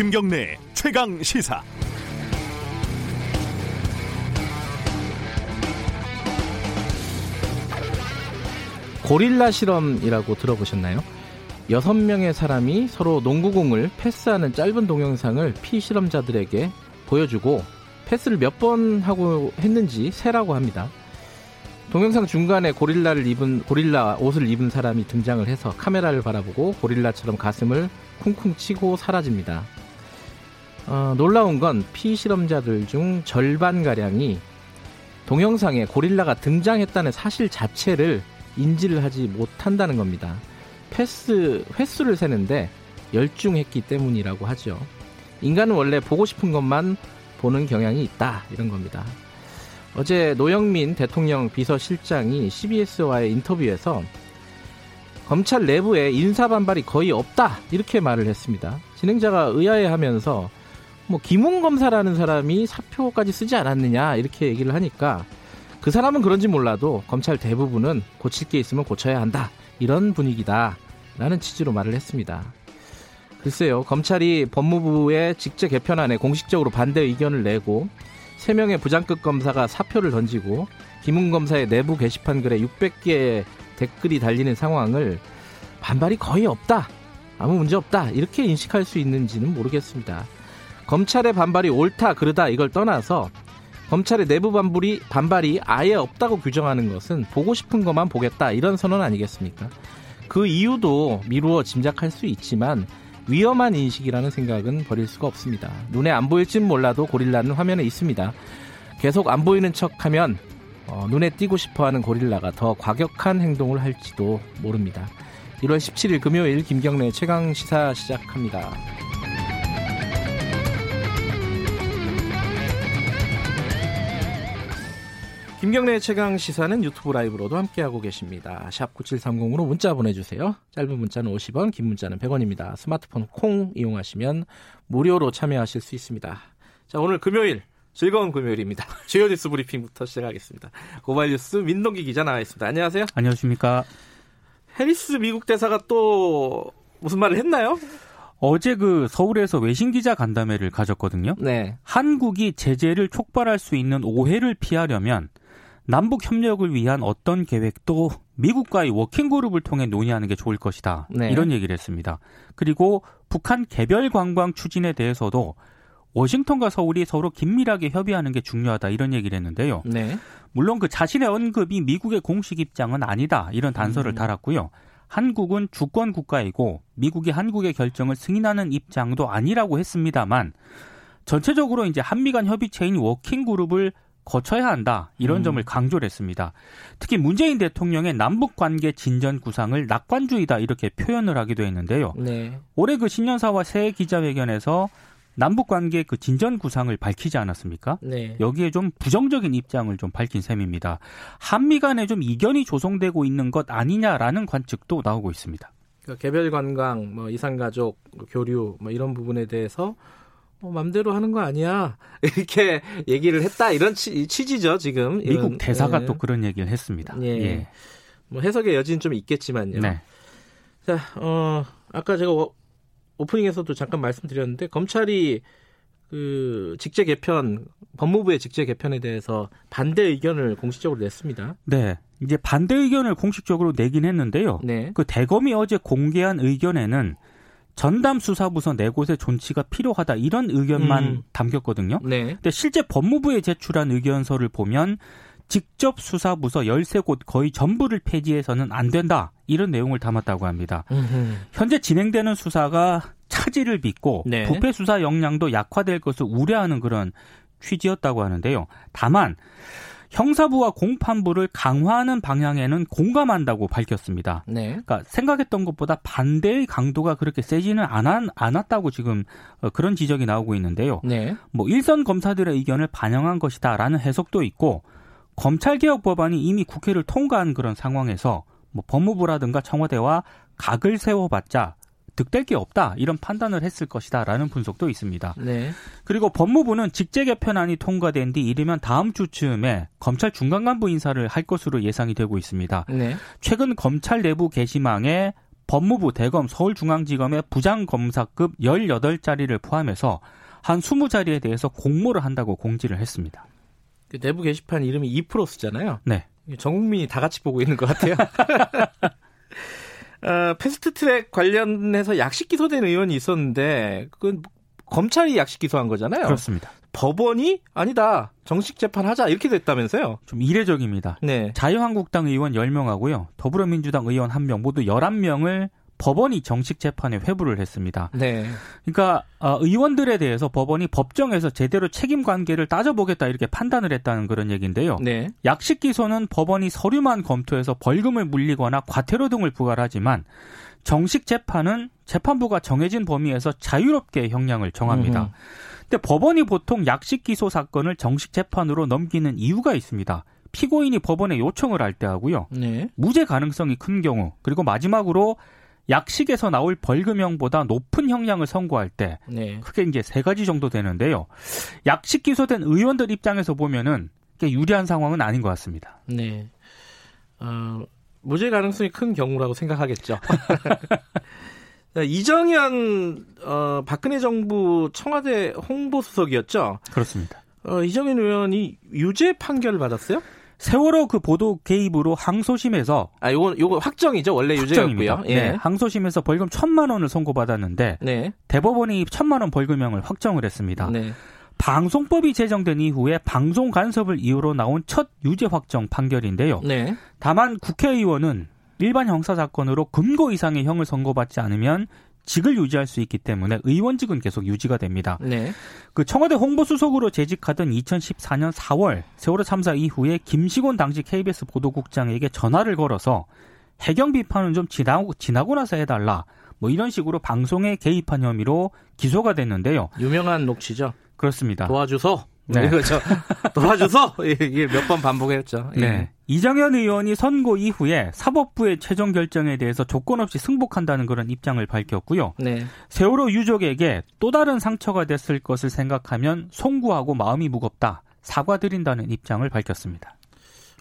김경래 최강 시사. 고릴라 실험이라고 들어보셨나요? 여섯 명의 사람이 서로 농구공을 패스하는 짧은 동영상을 피실험자들에게 보여주고 패스를 몇 번 하고 했는지 세라고 합니다. 동영상 중간에 고릴라를 입은 고릴라 옷을 입은 사람이 등장을 해서 카메라를 바라보고 고릴라처럼 가슴을 쿵쿵 치고 사라집니다. 어, 놀라운 건 피실험자들 중 절반 가량이 동영상에 고릴라가 등장했다는 사실 자체를 인지를 하지 못한다는 겁니다. 패스 횟수를 세는데 열중했기 때문이라고 하죠. 인간은 원래 보고 싶은 것만 보는 경향이 있다 이런 겁니다. 어제 노영민 대통령 비서실장이 CBS와의 인터뷰에서 검찰 내부에 인사 반발이 거의 없다 이렇게 말을 했습니다. 진행자가 의아해하면서 뭐 김웅 검사라는 사람이 사표까지 쓰지 않았느냐 이렇게 얘기를 하니까 그 사람은 그런지 몰라도 검찰 대부분은 고칠 게 있으면 고쳐야 한다 이런 분위기다 라는 취지로 말을 했습니다. 글쎄요 검찰이 법무부의 직제 개편안에 공식적으로 반대 의견을 내고 3명의 부장급 검사가 사표를 던지고 김웅 검사의 내부 게시판 글에 600개의 댓글이 달리는 상황을 반발이 거의 없다. 아무 문제 없다. 이렇게 인식할 수 있는지는 모르겠습니다. 검찰의 반발이 옳다, 그르다 이걸 떠나서 검찰의 내부 반발이, 반발이 아예 없다고 규정하는 것은 보고 싶은 것만 보겠다. 이런 선언 아니겠습니까? 그 이유도 미루어 짐작할 수 있지만 위험한 인식이라는 생각은 버릴 수가 없습니다. 눈에 안 보일진 몰라도 고릴라는 화면에 있습니다. 계속 안 보이는 척하면 어, 눈에 띄고 싶어하는 고릴라가 더 과격한 행동을 할지도 모릅니다. 1월 17일 금요일 김경래 최강 시사 시작합니다. 김경래 최강 시사는 유튜브 라이브로도 함께하고 계십니다. 샵 9730으로 문자 보내주세요. 짧은 문자는 50원, 긴 문자는 100원입니다. 스마트폰 콩 이용하시면 무료로 참여하실 수 있습니다. 자, 오늘 금요일 즐거운 금요일입니다. 주요 뉴스 브리핑부터 시작하겠습니다. 고발 뉴스 민동기 기자 나와 있습니다. 안녕하세요. 안녕하십니까. 해리스 미국 대사가 또 무슨 말을 했나요? 어제 그 서울에서 외신 기자 간담회를 가졌거든요. 네. 한국이 제재를 촉발할 수 있는 오해를 피하려면 남북 협력을 위한 어떤 계획도 미국과의 working group을 통해 논의하는 게 좋을 것이다. 네. 이런 얘기를 했습니다. 그리고 북한 개별 관광 추진에 대해서도 워싱턴과 서울이 서로 긴밀하게 협의하는 게 중요하다 이런 얘기를 했는데요. 네. 물론 그 자신의 언급이 미국의 공식 입장은 아니다 이런 단서를 음. 달았고요. 한국은 주권 국가이고 미국이 한국의 결정을 승인하는 입장도 아니라고 했습니다만 전체적으로 이제 한미 간 협의체인 working group을 거쳐야 한다 이런 음. 점을 강조를 했습니다. 특히 문재인 대통령의 남북 관계 진전 구상을 낙관주의다 이렇게 표현을 하기도 했는데요. 네. 올해 그 신년사와 새해 기자회견에서 남북 관계 그 진전 구상을 밝히지 않았습니까? 네. 여기에 좀 부정적인 입장을 좀 밝힌 셈입니다. 한미 간에 좀 이견이 조성되고 있는 것 아니냐라는 관측도 나오고 있습니다. 그러니까 개별 관광, 뭐 이산 가족 교류, 뭐 이런 부분에 대해서 어, 맘대로 하는 거 아니야 이렇게 얘기를 했다 이런 취, 취지죠 지금 미국 이런, 대사가 예. 또 그런 얘기를 했습니다. 예. 뭐 해석의 여지는 좀 있겠지만요. 네. 자, 어, 아까 제가 오- 오프닝에서도 잠깐 말씀드렸는데 검찰이 그 직제 개편 법무부의 직제 개편에 대해서 반대 의견을 공식적으로 냈습니다. 네. 이제 반대 의견을 공식적으로 내긴 했는데요. 네. 그 대검이 어제 공개한 의견에는 전담 수사부서 네 곳의 존치가 필요하다 이런 의견만 음. 담겼거든요. 네. 근데 실제 법무부에 제출한 의견서를 보면 직접 수사부서 13곳 거의 전부를 폐지해서는 안 된다. 이런 내용을 담았다고 합니다. 음흠. 현재 진행되는 수사가 차질을 빚고 네. 부패 수사 역량도 약화될 것을 우려하는 그런 취지였다고 하는데요. 다만 형사부와 공판부를 강화하는 방향에는 공감한다고 밝혔습니다. 네. 그러니까 생각했던 것보다 반대의 강도가 그렇게 세지는 않았, 않았다고 지금 어, 그런 지적이 나오고 있는데요. 네. 뭐 일선 검사들의 의견을 반영한 것이다라는 해석도 있고 검찰 개혁 법안이 이미 국회를 통과한 그런 상황에서 뭐 법무부라든가 청와대와 각을 세워봤자 득될 게 없다 이런 판단을 했을 것이다라는 분석도 있습니다. 네. 그리고 법무부는 직제 개편안이 통과된 뒤 이르면 다음 주쯤에 검찰 중간 간부 인사를 할 것으로 예상이 되고 있습니다. 네. 최근 검찰 내부 게시망에 법무부, 대검, 서울중앙지검의 부장검사급 18자리를 포함해서 한 20자리에 대해서 공모를 한다고 공지를 했습니다. 그 내부 게시판 이름이 2% 쓰잖아요. 네. 전 국민이 다 같이 보고 있는 것 같아요. 어, 패스트트랙 관련해서 약식 기소된 의원이 있었는데 그건 검찰이 약식 기소한 거잖아요. 그렇습니다. 법원이 아니다. 정식 재판하자 이렇게 됐다면서요. 좀 이례적입니다. 네. 자유한국당 의원 10명하고요. 더불어민주당 의원 1명 모두 11명을 법원이 정식 재판에 회부를 했습니다. 네. 그러니까 어, 의원들에 대해서 법원이 법정에서 제대로 책임 관계를 따져보겠다 이렇게 판단을 했다는 그런 얘기인데요. 네. 약식 기소는 법원이 서류만 검토해서 벌금을 물리거나 과태료 등을 부과를 하지만 정식 재판은 재판부가 정해진 범위에서 자유롭게 형량을 정합니다. 음흠. 근데 법원이 보통 약식 기소 사건을 정식 재판으로 넘기는 이유가 있습니다. 피고인이 법원에 요청을 할 때 하고요. 네. 무죄 가능성이 큰 경우, 그리고 마지막으로 약식에서 나올 벌금형보다 높은 형량을 선고할 때 네. 크게 이제 세 가지 정도 되는데요. 약식 기소된 의원들 입장에서 보면은 유리한 상황은 아닌 것 같습니다. 네. 어, 무죄 가능성이 큰 경우라고 생각하겠죠. 자, 이정현 어, 박근혜 정부 청와대 홍보수석이었죠. 그렇습니다. 어, 이정현 의원이 유죄 판결을 받았어요? 세월호 그 보도 개입으로 항소심에서 아, 요거 요거 확정이죠. 원래. 유죄였고요. 예. 네, 항소심에서 벌금 천만 원을 선고받았는데 네. 대법원이 천만 원 벌금형을 확정을 했습니다. 네. 방송법이 제정된 이후에 방송 간섭을 이유로 나온 첫 유죄 확정 판결인데요. 네. 다만 국회의원은 일반 형사 사건으로 금고 이상의 형을 선고받지 않으면 직을 유지할 수 있기 때문에 의원직은 계속 유지가 됩니다. 네. 그 청와대 홍보수석으로 재직하던 2014년 4월 세월호 참사 이후에 김시곤 당시 KBS 보도국장에게 전화를 걸어서 해경 비판은 좀 지나고, 지나고 나서 해달라. 뭐 이런 식으로 방송에 개입한 혐의로 기소가 됐는데요. 유명한 녹취죠. 그렇습니다. 도와주소. 네. 이거죠. 도와주소. 이게 몇번 반복했죠. 예. 네. 이정현 의원이 선고 이후에 사법부의 최종 결정에 대해서 조건 없이 승복한다는 그런 입장을 밝혔고요. 네. 세월호 유족에게 또 다른 상처가 됐을 것을 생각하면 송구하고 마음이 무겁다. 사과드린다는 입장을 밝혔습니다.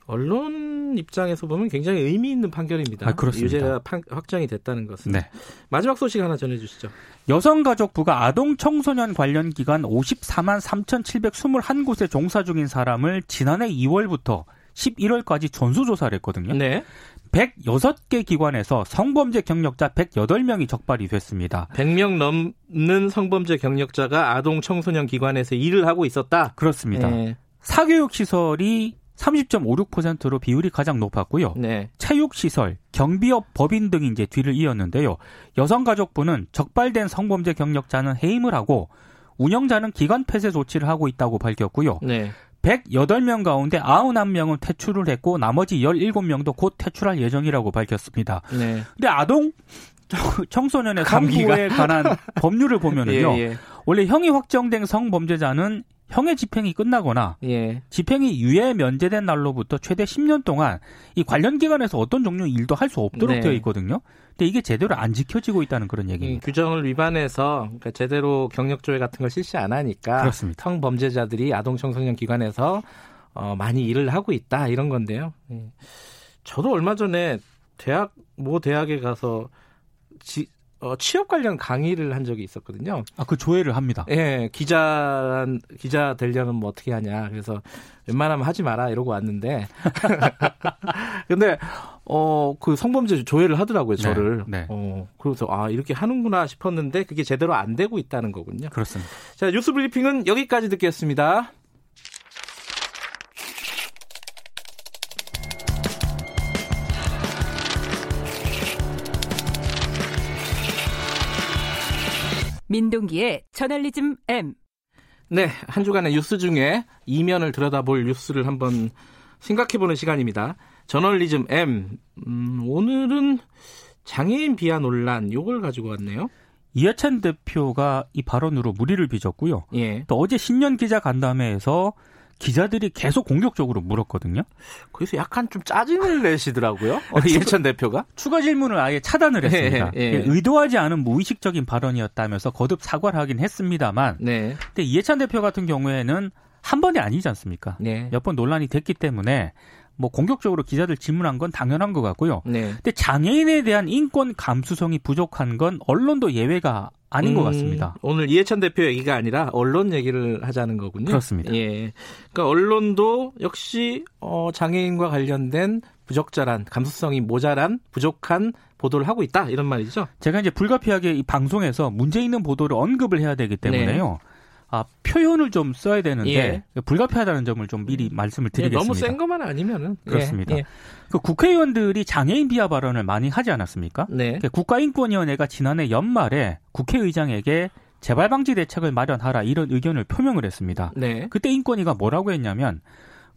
언론 입장에서 보면 굉장히 의미 있는 판결입니다. 아, 그렇습니다. 유죄가 판- 확정이 됐다는 것은. 네. 마지막 소식 하나 전해주시죠. 여성가족부가 아동 청소년 관련 기관 54만 3,721곳에 종사 중인 사람을 지난해 2월부터 11월까지 전수조사를 했거든요. 네. 106개 기관에서 성범죄 경력자 108명이 적발이 됐습니다. 100명 넘는 성범죄 경력자가 아동 청소년 기관에서 일을 하고 있었다. 그렇습니다. 네. 사교육 시설이 30.56%로 비율이 가장 높았고요. 네. 체육시설, 경비업, 법인 등이 이제 뒤를 이었는데요. 여성가족부는 적발된 성범죄 경력자는 해임을 하고 운영자는 기관 폐쇄 조치를 하고 있다고 밝혔고요. 네. 108명 가운데 91명은 퇴출을 했고 나머지 17명도 곧 퇴출할 예정이라고 밝혔습니다. 네. 근데 아동 청소년의 감기가. 성부에 관한 법률을 보면은요. 예, 원래 형이 확정된 성범죄자는 형의 집행이 끝나거나 예. 예. 집행이 유예 면제된 날로부터 최대 10년 동안 이 관련 기관에서 어떤 종류 의 일도 할 수 없도록 네. 되어 있거든요. 근데 이게 제대로 안 지켜지고 있다는 그런 이 얘기입니다. 규정을 위반해서 그러니까 제대로 경력조회 같은 걸 실시 안 하니까 그렇습니다. 성범죄자들이 아동 청소년 기관에서 어, 많이 일을 하고 있다 이런 건데요. 예. 저도 얼마 전에 대학 모 대학에 가서 지- 어, 취업 관련 강의를 한 적이 있었거든요. 아, 그 조회를 합니다. 예, 기자 기자 되려면 뭐 어떻게 하냐. 그래서 웬만하면 하지 마라 이러고 왔는데. 근데 어 그 성범죄 조회를 하더라고요, 네, 저를. 네. 어 그래서 아 이렇게 하는구나 싶었는데 그게 제대로 안 되고 있다는 거군요. 그렇습니다. 자 뉴스 브리핑은 여기까지 듣겠습니다. 민동기의 저널리즘 M. 네, 한 주간의 뉴스 중에 이면을 들여다볼 뉴스를 한번 생각해보는 시간입니다. 저널리즘 M. 음, 오늘은 장애인 비하 논란 요걸 가지고 왔네요. 이해찬 대표가 이 발언으로 무리를 빚었고요. 예. 또 어제 신년 기자 간담회에서 기자들이 계속 공격적으로 물었거든요. 거기서 약간 좀 짜증을 내시더라고요. 어, 이해찬 대표가. 추가 질문을 아예 차단을 했습니다. 예, 예. 의도하지 않은 무의식적인 발언이었다면서 거듭 사과를 하긴 했습니다만, 네. 근데 이해찬 대표 같은 경우에는 한 번이 아니지 않습니까? 네. 몇번 논란이 됐기 때문에 뭐 공격적으로 기자들 질문한 건 당연한 것 같고요. 네. 근데 장애인에 대한 인권 감수성이 부족한 건 언론도 예외가 아닌 것 음, 같습니다. 오늘 이해찬 대표 얘기가 아니라 언론 얘기를 하자는 거군요. 그렇습니다. 예. 그러니까 언론도 역시 어, 장애인과 관련된 부적절한 감수성이 모자란 부족한 보도를 하고 있다 이런 말이죠. 제가 이제 불가피하게 이 방송에서 문제 있는 보도를 언급을 해야 되기 때문에요. 아, 표현을 좀 써야 되는데 불가피하다는 점을 좀 미리 말씀을 예, 드리겠습니다. 너무 센 것만 아니면은 예, 그렇습니다. 예. 그 국회의원들이 장애인 비하 발언을 많이 하지 않았습니까? 네. 그 국가인권위원회가 지난해 연말에 국회의장에게 재발 방지 대책을 마련하라 이런 의견을 표명을 했습니다. 네. 그때 인권위가 뭐라고 했냐면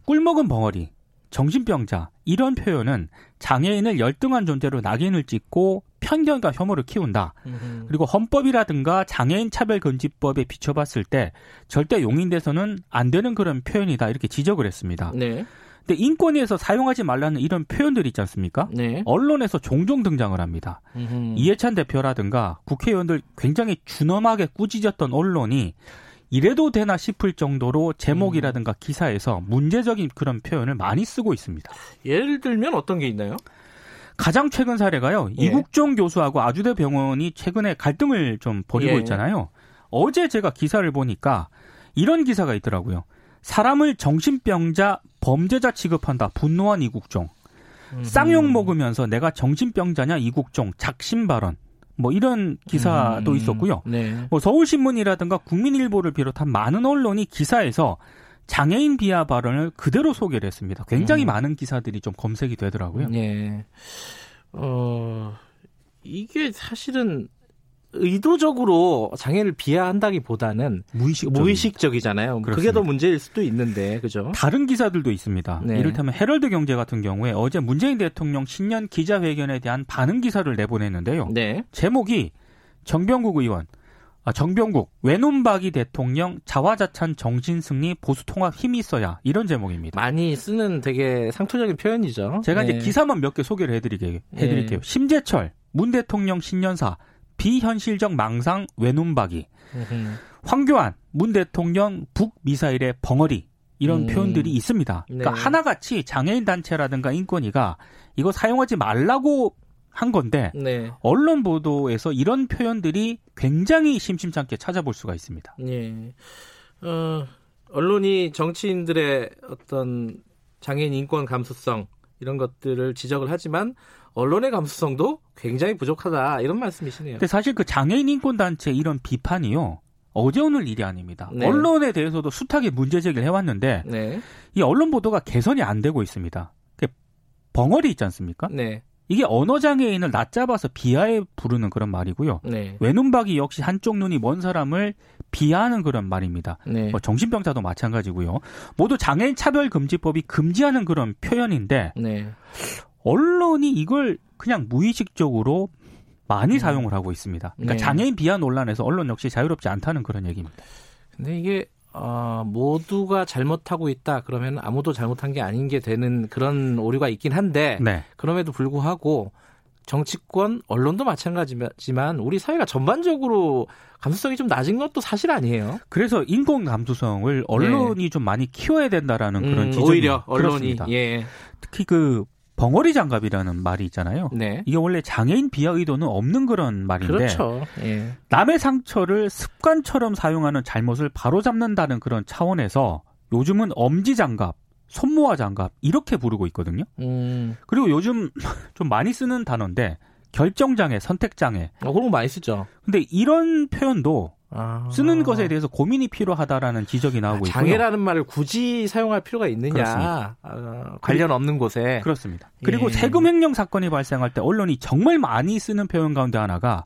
꿀 먹은 벙어리, 정신병자 이런 표현은 장애인을 열등한 존재로 낙인을 찍고 편견과 혐오를 키운다. 음흠. 그리고 헌법이라든가 장애인 차별 금지법에 비춰봤을 때 절대 용인돼서는 안 되는 그런 표현이다 이렇게 지적을 했습니다. 네. 근데 인권위에서 사용하지 말라는 이런 표현들 있지 않습니까? 네. 언론에서 종종 등장을 합니다. 음흠. 이해찬 대표라든가 국회의원들 굉장히 준엄하게 꾸짖었던 언론이 이래도 되나 싶을 정도로 제목이라든가 기사에서 문제적인 그런 표현을 많이 쓰고 있습니다. 예를 들면 어떤 게 있나요? 가장 최근 사례가요. 예. 이국종 교수하고 아주대 병원이 최근에 갈등을 좀 벌이고 예. 있잖아요. 어제 제가 기사를 보니까 이런 기사가 있더라고요. 사람을 정신병자, 범죄자 취급한다. 분노한 이국종. 쌍욕 먹으면서 내가 정신병자냐 이국종 작심 발언. 뭐 이런 기사도 음. 있었고요. 네. 뭐 서울신문이라든가 국민일보를 비롯한 많은 언론이 기사에서 장애인 비하 발언을 그대로 소개를 했습니다. 굉장히 음. 많은 기사들이 좀 검색이 되더라고요. 예. 어, 이게 사실은 의도적으로 장애를 비하한다기보다는 무의식 무의식적이잖아요. 그게. 더 문제일 수도 있는데, 그죠? 다른 기사들도 있습니다. 네. 이를테면 헤럴드 경제 같은 경우에 어제 문재인 대통령 신년 기자회견에 대한 반응 기사를 내보냈는데요. 네. 제목이 정병국 의원, 아, 정병국 외눈박이 대통령 자화자찬 정신승리 보수통합 힘이 있어야 이런 제목입니다. 많이 쓰는 되게 상투적인 표현이죠. 제가 네. 이제 기사만 몇 개 소개를 해드리게 해드릴게요. 심재철 문 대통령 신년사 비현실적 망상 외눈박이. 황교안 문 대통령 북 미사일의 벙어리 이런 음. 표현들이 있습니다. 그러니까 네. 하나같이 장애인 단체라든가 인권위가 이거 사용하지 말라고 한 건데 네. 언론 보도에서 이런 표현들이 굉장히 심심찮게 찾아볼 수가 있습니다. 예. 어, 언론이 정치인들의 어떤 장애인 인권 감수성 이런 것들을 지적을 하지만 언론의 감수성도 굉장히 부족하다 이런 말씀이시네요. 근데 사실 그 장애인 인권 단체 이런 비판이요. 어제 오늘 일이 아닙니다. 네. 언론에 대해서도 숱하게 문제 제기를 해왔는데 네. 이 언론 보도가 개선이 안 되고 있습니다. 그 벙어리 있지 않습니까? 네. 이게 언어 장애인을 낮잡아서 비하해 부르는 그런 말이고요. 네. 외눈박이 역시 한쪽 눈이 먼 사람을 비하하는 그런 말입니다. 네. 뭐 정신병자도 마찬가지고요. 모두 장애인 차별 금지법이 금지하는 그런 표현인데 네. 언론이 이걸 그냥 무의식적으로 많이 음. 사용을 하고 있습니다. 그러니까 네. 장애인 비하 논란에서 언론 역시 자유롭지 않다는 그런 얘기입니다. 근데 이게 어, 모두가 잘못하고 있다 그러면 아무도 잘못한 게 아닌 게 되는 그런 오류가 있긴 한데 네. 그럼에도 불구하고 정치권 언론도 마찬가지지만 우리 사회가 전반적으로 감수성이 좀 낮은 것도 사실 아니에요. 그래서 인권 감수성을 언론이 좀 많이 키워야 된다라는 그런 네. 음, 지적이 오히려 언론이 그렇습니다. 예. 특히 그 벙어리 장갑이라는 말이 있잖아요. 네. 이게 원래 장애인 비하 의도는 없는 그런 말인데 그렇죠. 예. 남의 상처를 습관처럼 사용하는 잘못을 바로잡는다는 그런 차원에서 요즘은 엄지 장갑, 손모아 장갑 이렇게 부르고 있거든요. 음. 그리고 요즘 좀 많이 쓰는 단어인데 결정장애, 선택장애. 어, 그런 거 많이 쓰죠. 근데 이런 표현도 아. 쓰는 것에 대해서 고민이 필요하다라는 지적이 나오고 있고요. 장애라는 말을 굳이 사용할 필요가 있느냐. 아, 관련 없는 곳에. 그렇습니다. 그리고 예. 세금 횡령 사건이 발생할 때 언론이 정말 많이 쓰는 표현 가운데 하나가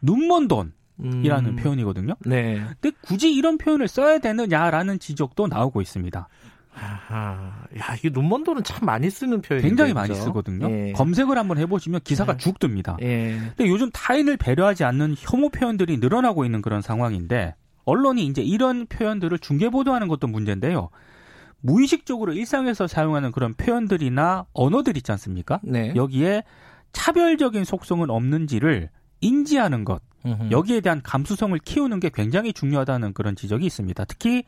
눈먼 돈 이라는 음. 표현이거든요. 네. 근데 굳이 이런 표현을 써야 되느냐라는 지적도 나오고 있습니다. 아하. 야, 이 눈먼 돈은 참 많이 쓰는 표현이에요. 굉장히 많이 쓰거든요. 예. 검색을 한번 해보시면 기사가 네. 죽 뜹니다. 예. 근데 요즘 타인을 배려하지 않는 혐오 표현들이 늘어나고 있는 그런 상황인데 언론이 이제 이런 표현들을 중계 보도하는 것도 문제인데요. 무의식적으로 일상에서 사용하는 그런 표현들이나 언어들 있지 않습니까? 네. 여기에 차별적인 속성은 없는지를 인지하는 것. 여기에 대한 감수성을 키우는 게 굉장히 중요하다는 그런 지적이 있습니다. 특히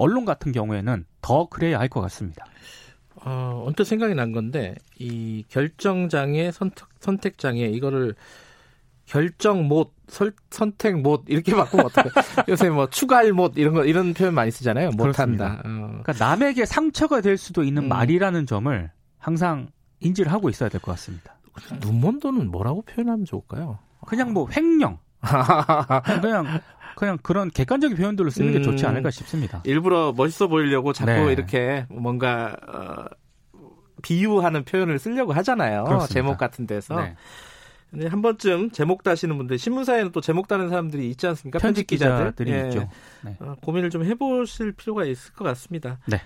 언론 같은 경우에는 더 그래야 할 것 같습니다. 어, 언뜻 생각이 난 건데 이 결정장애 선택 선택장애 이거를 결정 못 설, 선택 못 이렇게 바꾸면 어떡해 요새 뭐 추가할 못 이런 거 이런 표현 많이 쓰잖아요 못한다 어. 그러니까 남에게 상처가 될 수도 있는 음. 말이라는 점을 항상 인지를 하고 있어야 될 것 같습니다. 눈먼도는 뭐라고 표현하면 좋을까요? 그냥 뭐 횡령, 그냥 그냥 그런 객관적인 표현들로 쓰는 게 음. 좋지 않을까 싶습니다. 일부러 멋있어 보이려고 자꾸 네. 이렇게 뭔가 어, 비유하는 표현을 쓰려고 하잖아요. 그렇습니다. 제목 같은 데서. 네. 근데 한 번쯤 제목 다시는 분들 신문사에는 또 제목 다는 사람들이 있지 않습니까? 편집 기자들이 예. 있죠. 네. 어, 고민을 좀 해보실 필요가 있을 것 같습니다. 네.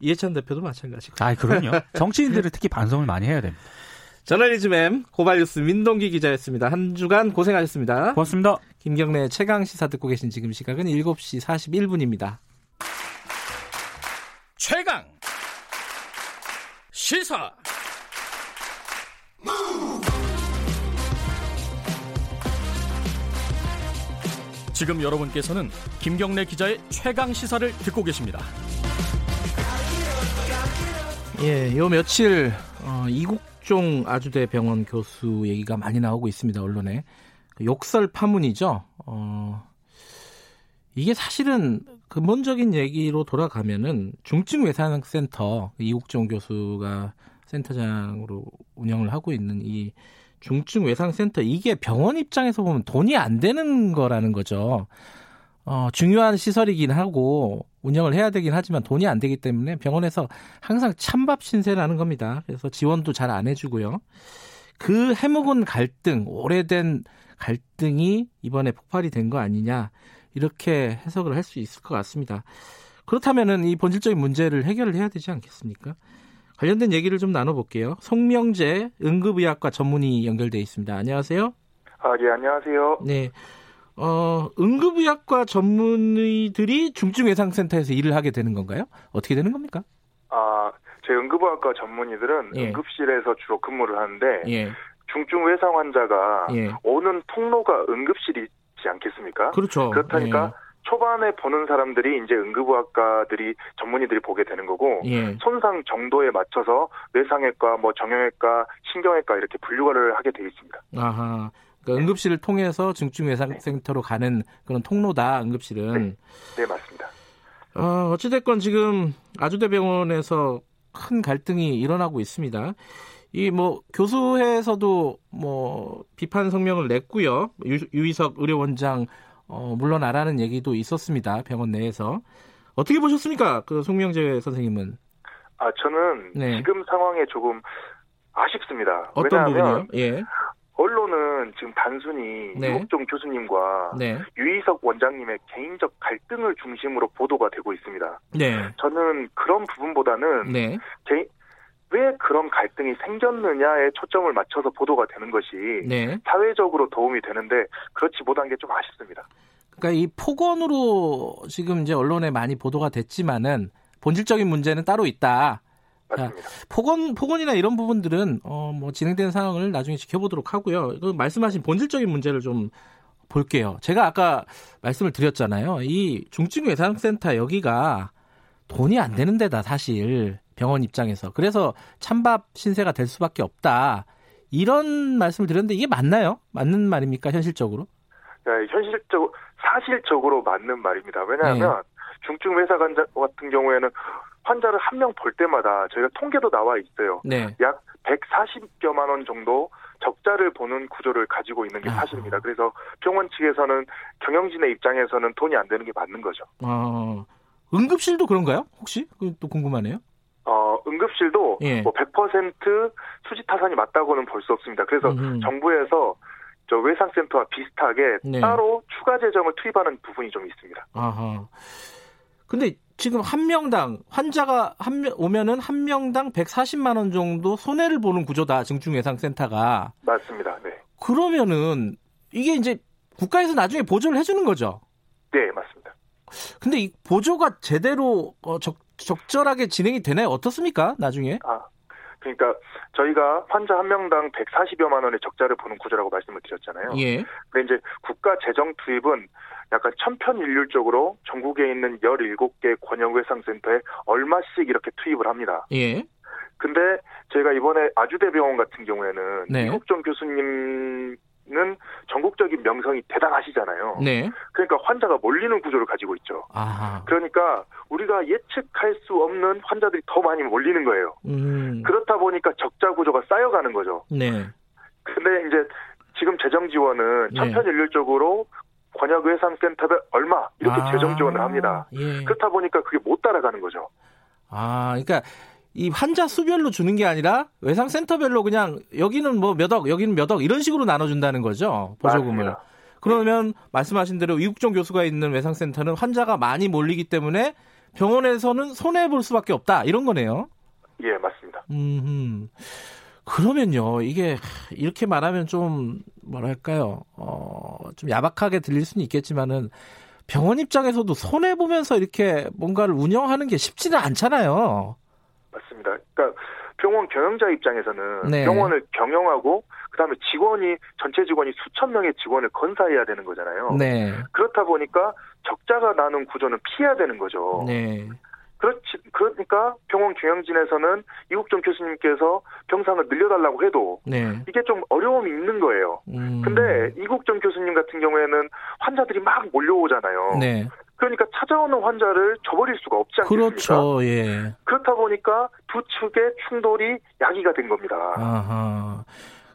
이해찬 대표도 마찬가지고. 아, 그럼요. 정치인들은 특히 반성을 많이 해야 됩니다. 저널리즘 M 고발뉴스 민동기 기자였습니다. 한 주간 고생하셨습니다. 고맙습니다. 김경래 최강 시사 듣고 계신 지금 시각은 7시 41분입니다. 최강 시사 지금 여러분께서는 김경래 기자의 최강 시사를 듣고 계십니다. 예, 요 며칠 어, 이국 종 아주대 병원 교수 얘기가 많이 나오고 있습니다 언론에 그 욕설 파문이죠. 어, 이게 사실은 근본적인 얘기로 돌아가면은 중증외상센터 이국종 교수가 센터장으로 운영을 하고 있는 이 중증 외상센터 이게 병원 입장에서 보면 돈이 안 되는 거라는 거죠. 어, 중요한 시설이긴 하고 운영을 해야 되긴 하지만 돈이 안 되기 때문에 병원에서 항상 찬밥 신세라는 겁니다. 그래서 지원도 잘 안 해주고요. 그 해묵은 갈등, 오래된 갈등이 이번에 폭발이 된 거 아니냐 이렇게 해석을 할 수 있을 것 같습니다. 그렇다면은 이 본질적인 문제를 해결을 해야 되지 않겠습니까? 관련된 얘기를 좀 나눠볼게요. 송명재 응급의학과 전문의 연결돼 있습니다. 안녕하세요. 아, 예, 안녕하세요. 네. 어, 응급의학과 전문의들이 중증외상센터에서 일을 하게 되는 건가요? 어떻게 되는 겁니까? 아, 저희 응급의학과 전문의들은 예. 응급실에서 주로 근무를 하는데 예. 중증 외상 환자가 예. 오는 통로가 응급실이지 않겠습니까? 그렇죠. 그렇다니까 초반에 보는 사람들이 이제 응급의학과들이 전문의들이 보게 되는 거고 예. 예. 손상 정도에 맞춰서 뇌상외과, 뭐 정형외과, 신경외과 이렇게 분류를 하게 돼 있습니다. 아하. 그러니까 응급실을 통해서 중증 외상센터로 가는 그런 통로다, 응급실은. 네, 맞습니다. 어, 어찌됐건 지금 아주대병원에서 큰 갈등이 일어나고 있습니다. 이 뭐 교수회에서도 뭐 비판 성명을 냈고요. 유, 유희석 의료원장 어, 물러나라는 얘기도 있었습니다. 병원 내에서 어떻게 보셨습니까? 그 송명재 선생님은 아, 저는 네. 지금 상황에 조금 아쉽습니다. 어떤 왜냐하면 부분이요? 예, 언론은 지금 단순히 네. 이국종 교수님과 네, 유희석 원장님의 개인적 갈등을 중심으로 보도가 되고 있습니다. 네, 저는 그런 부분보다는 네, 개- 왜 그런 갈등이 생겼느냐에 초점을 맞춰서 보도가 되는 것이 네. 사회적으로 도움이 되는데 그렇지 못한 게 좀 아쉽습니다. 그러니까 이 폭언으로 지금 이제 언론에 많이 보도가 됐지만은 본질적인 문제는 따로 있다. 맞습니다. 폭언 폭언이나 이런 부분들은 어 뭐 진행되는 상황을 나중에 지켜보도록 하고요. 그 말씀하신 본질적인 문제를 좀 볼게요. 제가 아까 말씀을 드렸잖아요. 이 중증외상센터 여기가 돈이 안 되는 데다 사실 병원 입장에서 그래서 찬밥 신세가 될 수밖에 없다. 이런 말씀을 드렸는데 이게 맞나요? 맞는 말입니까 현실적으로? 네, 현실적 사실적으로 맞는 말입니다. 왜냐하면 네. 중증 외사 환자 같은 경우에는 환자를 한 명 볼 때마다 저희가 통계도 나와 있어요. 네. 약 140여만 원 정도 적자를 보는 구조를 가지고 있는 게. 사실입니다. 그래서 병원 측에서는 경영진의 입장에서는 돈이 안 되는 게 맞는 거죠. 어, 응급실도 그런가요? 혹시? 그또 궁금하네요. 어, 응급실도 예. 뭐100% 수지 타산이 맞다고는 볼 수 없습니다. 그래서 음흠. 정부에서 저 외상센터와 비슷하게 네. 따로 추가 재정을 투입하는 부분이 좀 있습니다. 아하. 근데 지금 한 명당 환자가 한 명 오면은 한 명당 140만 원 정도 손해를 보는 구조다. 증중예상센터가. 맞습니다. 네. 그러면은 이게 이제 국가에서 나중에 보조를 해주는 거죠. 네, 맞습니다. 근데 이 보조가 제대로 어, 적, 적절하게 진행이 되나요? 어떻습니까? 나중에? 아, 그러니까 저희가 환자 한 명당 140여만 원의 적자를 보는 구조라고 말씀을 드렸잖아요. 예. 근데 이제 국가 재정 투입은 약간 천편일률적으로 전국에 있는 17개 권역외상센터에 얼마씩 이렇게 투입을 합니다. 예. 근데 저희가 이번에 아주대병원 같은 경우에는 네. 이국종 교수님은 전국적인 명성이 대단하시잖아요. 네. 그러니까 환자가 몰리는 구조를 가지고 있죠. 아하. 그러니까 우리가 예측할 수 없는 환자들이 더 많이 몰리는 거예요. 음. 그렇다 보니까 적자 구조가 쌓여가는 거죠. 네. 근데 이제 지금 재정 지원은 네. 천편일률적으로 권역 외상센터별 얼마 이렇게 아, 재정 지원을 합니다. 예. 그렇다 보니까 그게 못 따라가는 거죠. 아, 그러니까 이 환자 수별로 주는 게 아니라 외상 센터별로 그냥 여기는 뭐 몇 억, 여기는 몇 억 이런 식으로 나눠준다는 거죠 보조금을. 맞습니다. 그러면 말씀하신 대로 이국종 교수가 있는 외상 센터는 환자가 많이 몰리기 때문에 병원에서는 손해 볼 수밖에 없다 이런 거네요. 예, 맞습니다. 음. 그러면요, 이게 이렇게 말하면 좀 뭐랄까요, 어, 좀 야박하게 들릴 수는 있겠지만은 병원 입장에서도 손해 보면서 이렇게 뭔가를 운영하는 게 쉽지는 않잖아요. 맞습니다. 그러니까 병원 경영자 입장에서는 네. 병원을 경영하고 그다음에 직원이 전체 직원이 수천 명의 직원을 건사해야 되는 거잖아요. 네, 그렇다 보니까 적자가 나는 구조는 피해야 되는 거죠. 네, 그렇지 그러니까 병원 경영진에서는 이국종 교수님께서 병상을 늘려달라고 해도 네. 이게 좀 어려움이 있는 거예요. 음, 근데 이국종 교수님 같은 경우에는 환자들이 막 몰려오잖아요. 네, 그러니까 찾아오는 환자를 줘버릴 수가 없지 않습니까? 그렇죠, 예. 그렇다 보니까 두 측의 충돌이 야기가 된 겁니다. 아하.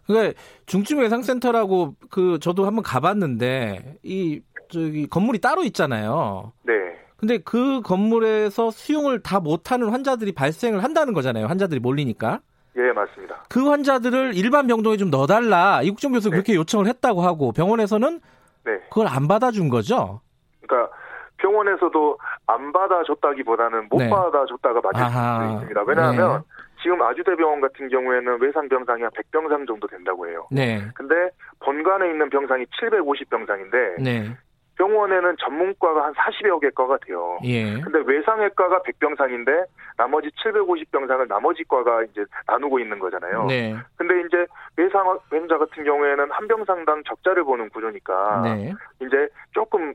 그러니까 중증 외상센터라고 그 저도 한번 가봤는데 이 저기 건물이 따로 있잖아요. 네. 근데 그 건물에서 수용을 다 못하는 환자들이 발생을 한다는 거잖아요. 환자들이 몰리니까. 예, 맞습니다. 그 환자들을 일반 병동에 좀 넣어달라. 이국정 교수 가 네. 그렇게 요청을 했다고 하고 병원에서는 네. 그걸 안 받아준 거죠. 그러니까 병원에서도 안 받아줬다기보다는 못 네. 받아줬다가 맞을 아하. 수도 있습니다. 왜냐하면 지금 아주대병원 같은 경우에는 외상 병상이 한 100병상 정도 된다고 해요. 네. 근데 본관에 있는 병상이 750병상인데 네. 병원에는 전문과가 한 40여 개 과가 돼요. 예. 근데 외상외과가 100병상인데 나머지 750병상을 나머지 과가 이제 나누고 있는 거잖아요. 네. 근데 이제 외상 환자 같은 경우에는 한 병상당 적자를 보는 구조니까 네. 이제 조금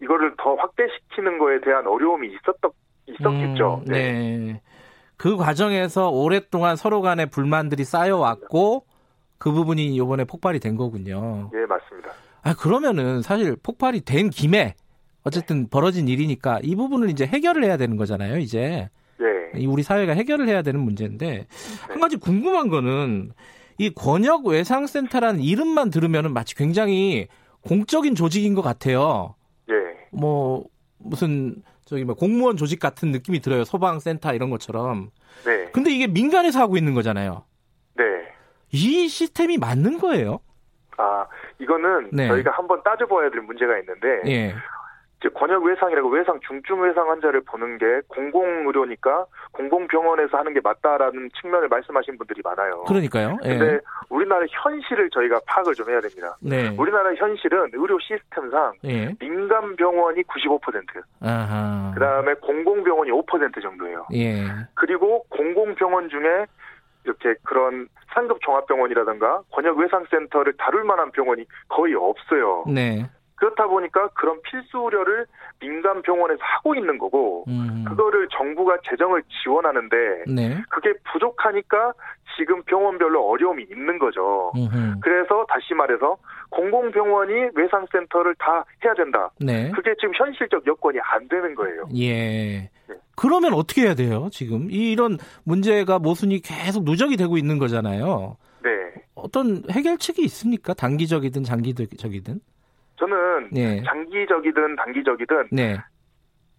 이거를 더 확대시키는 거에 대한 어려움이 있었던 있었겠죠. 음, 네. 그 과정에서 오랫동안 서로 간의 불만들이 쌓여왔고 그 부분이 이번에 폭발이 된 거군요. 예, 맞습니다. 아, 그러면은 사실 폭발이 된 김에 어쨌든 벌어진 일이니까 이 부분을 이제 해결을 해야 되는 거잖아요, 이제. 예. 이 우리 사회가 해결을 해야 되는 문제인데 한 가지 궁금한 거는 이 권역 외상센터라는 이름만 들으면은 마치 굉장히 공적인 조직인 것 같아요. 예. 뭐 무슨 저기 뭐 공무원 조직 같은 느낌이 들어요. 소방센터 이런 것처럼. 네. 근데 이게 민간에서 하고 있는 거잖아요. 네. 이 시스템이 맞는 거예요? 아, 이거는 네. 저희가 한번 따져봐야 될 문제가 있는데 예. 이제 권역 외상이라고 외상 중증 외상 환자를 보는 게 공공 의료니까 공공 병원에서 하는 게 맞다라는 측면을 말씀하신 분들이 많아요. 그러니까요. 예. 근데 우리나라 현실을 저희가 파악을 좀 해야 됩니다. 네. 우리나라 현실은 의료 시스템상 예. 민간 병원이 95%, 아하. 그다음에 공공 병원이 5% 정도예요. 예. 그리고 공공 병원 중에 이렇게 그런 상급 종합병원이라든가 권역 외상센터를 다룰 만한 병원이 거의 없어요. 네. 그렇다 보니까 그런 필수 의료를 민간 병원에서 하고 있는 거고 음. 그거를 정부가 재정을 지원하는데 네. 그게 부족하니까 지금 병원별로 어려움이 있는 거죠. 음흠. 그래서 다시 말해서 공공병원이 외상센터를 다 해야 된다. 네. 그게 지금 현실적 여건이 안 되는 거예요. 예. 그러면 어떻게 해야 돼요, 지금? 이- 이런 문제가 모순이 계속 누적이 되고 있는 거잖아요. 네. 어떤 해결책이 있습니까? 단기적이든 장기적이든? 저는 네. 장기적이든 단기적이든 네.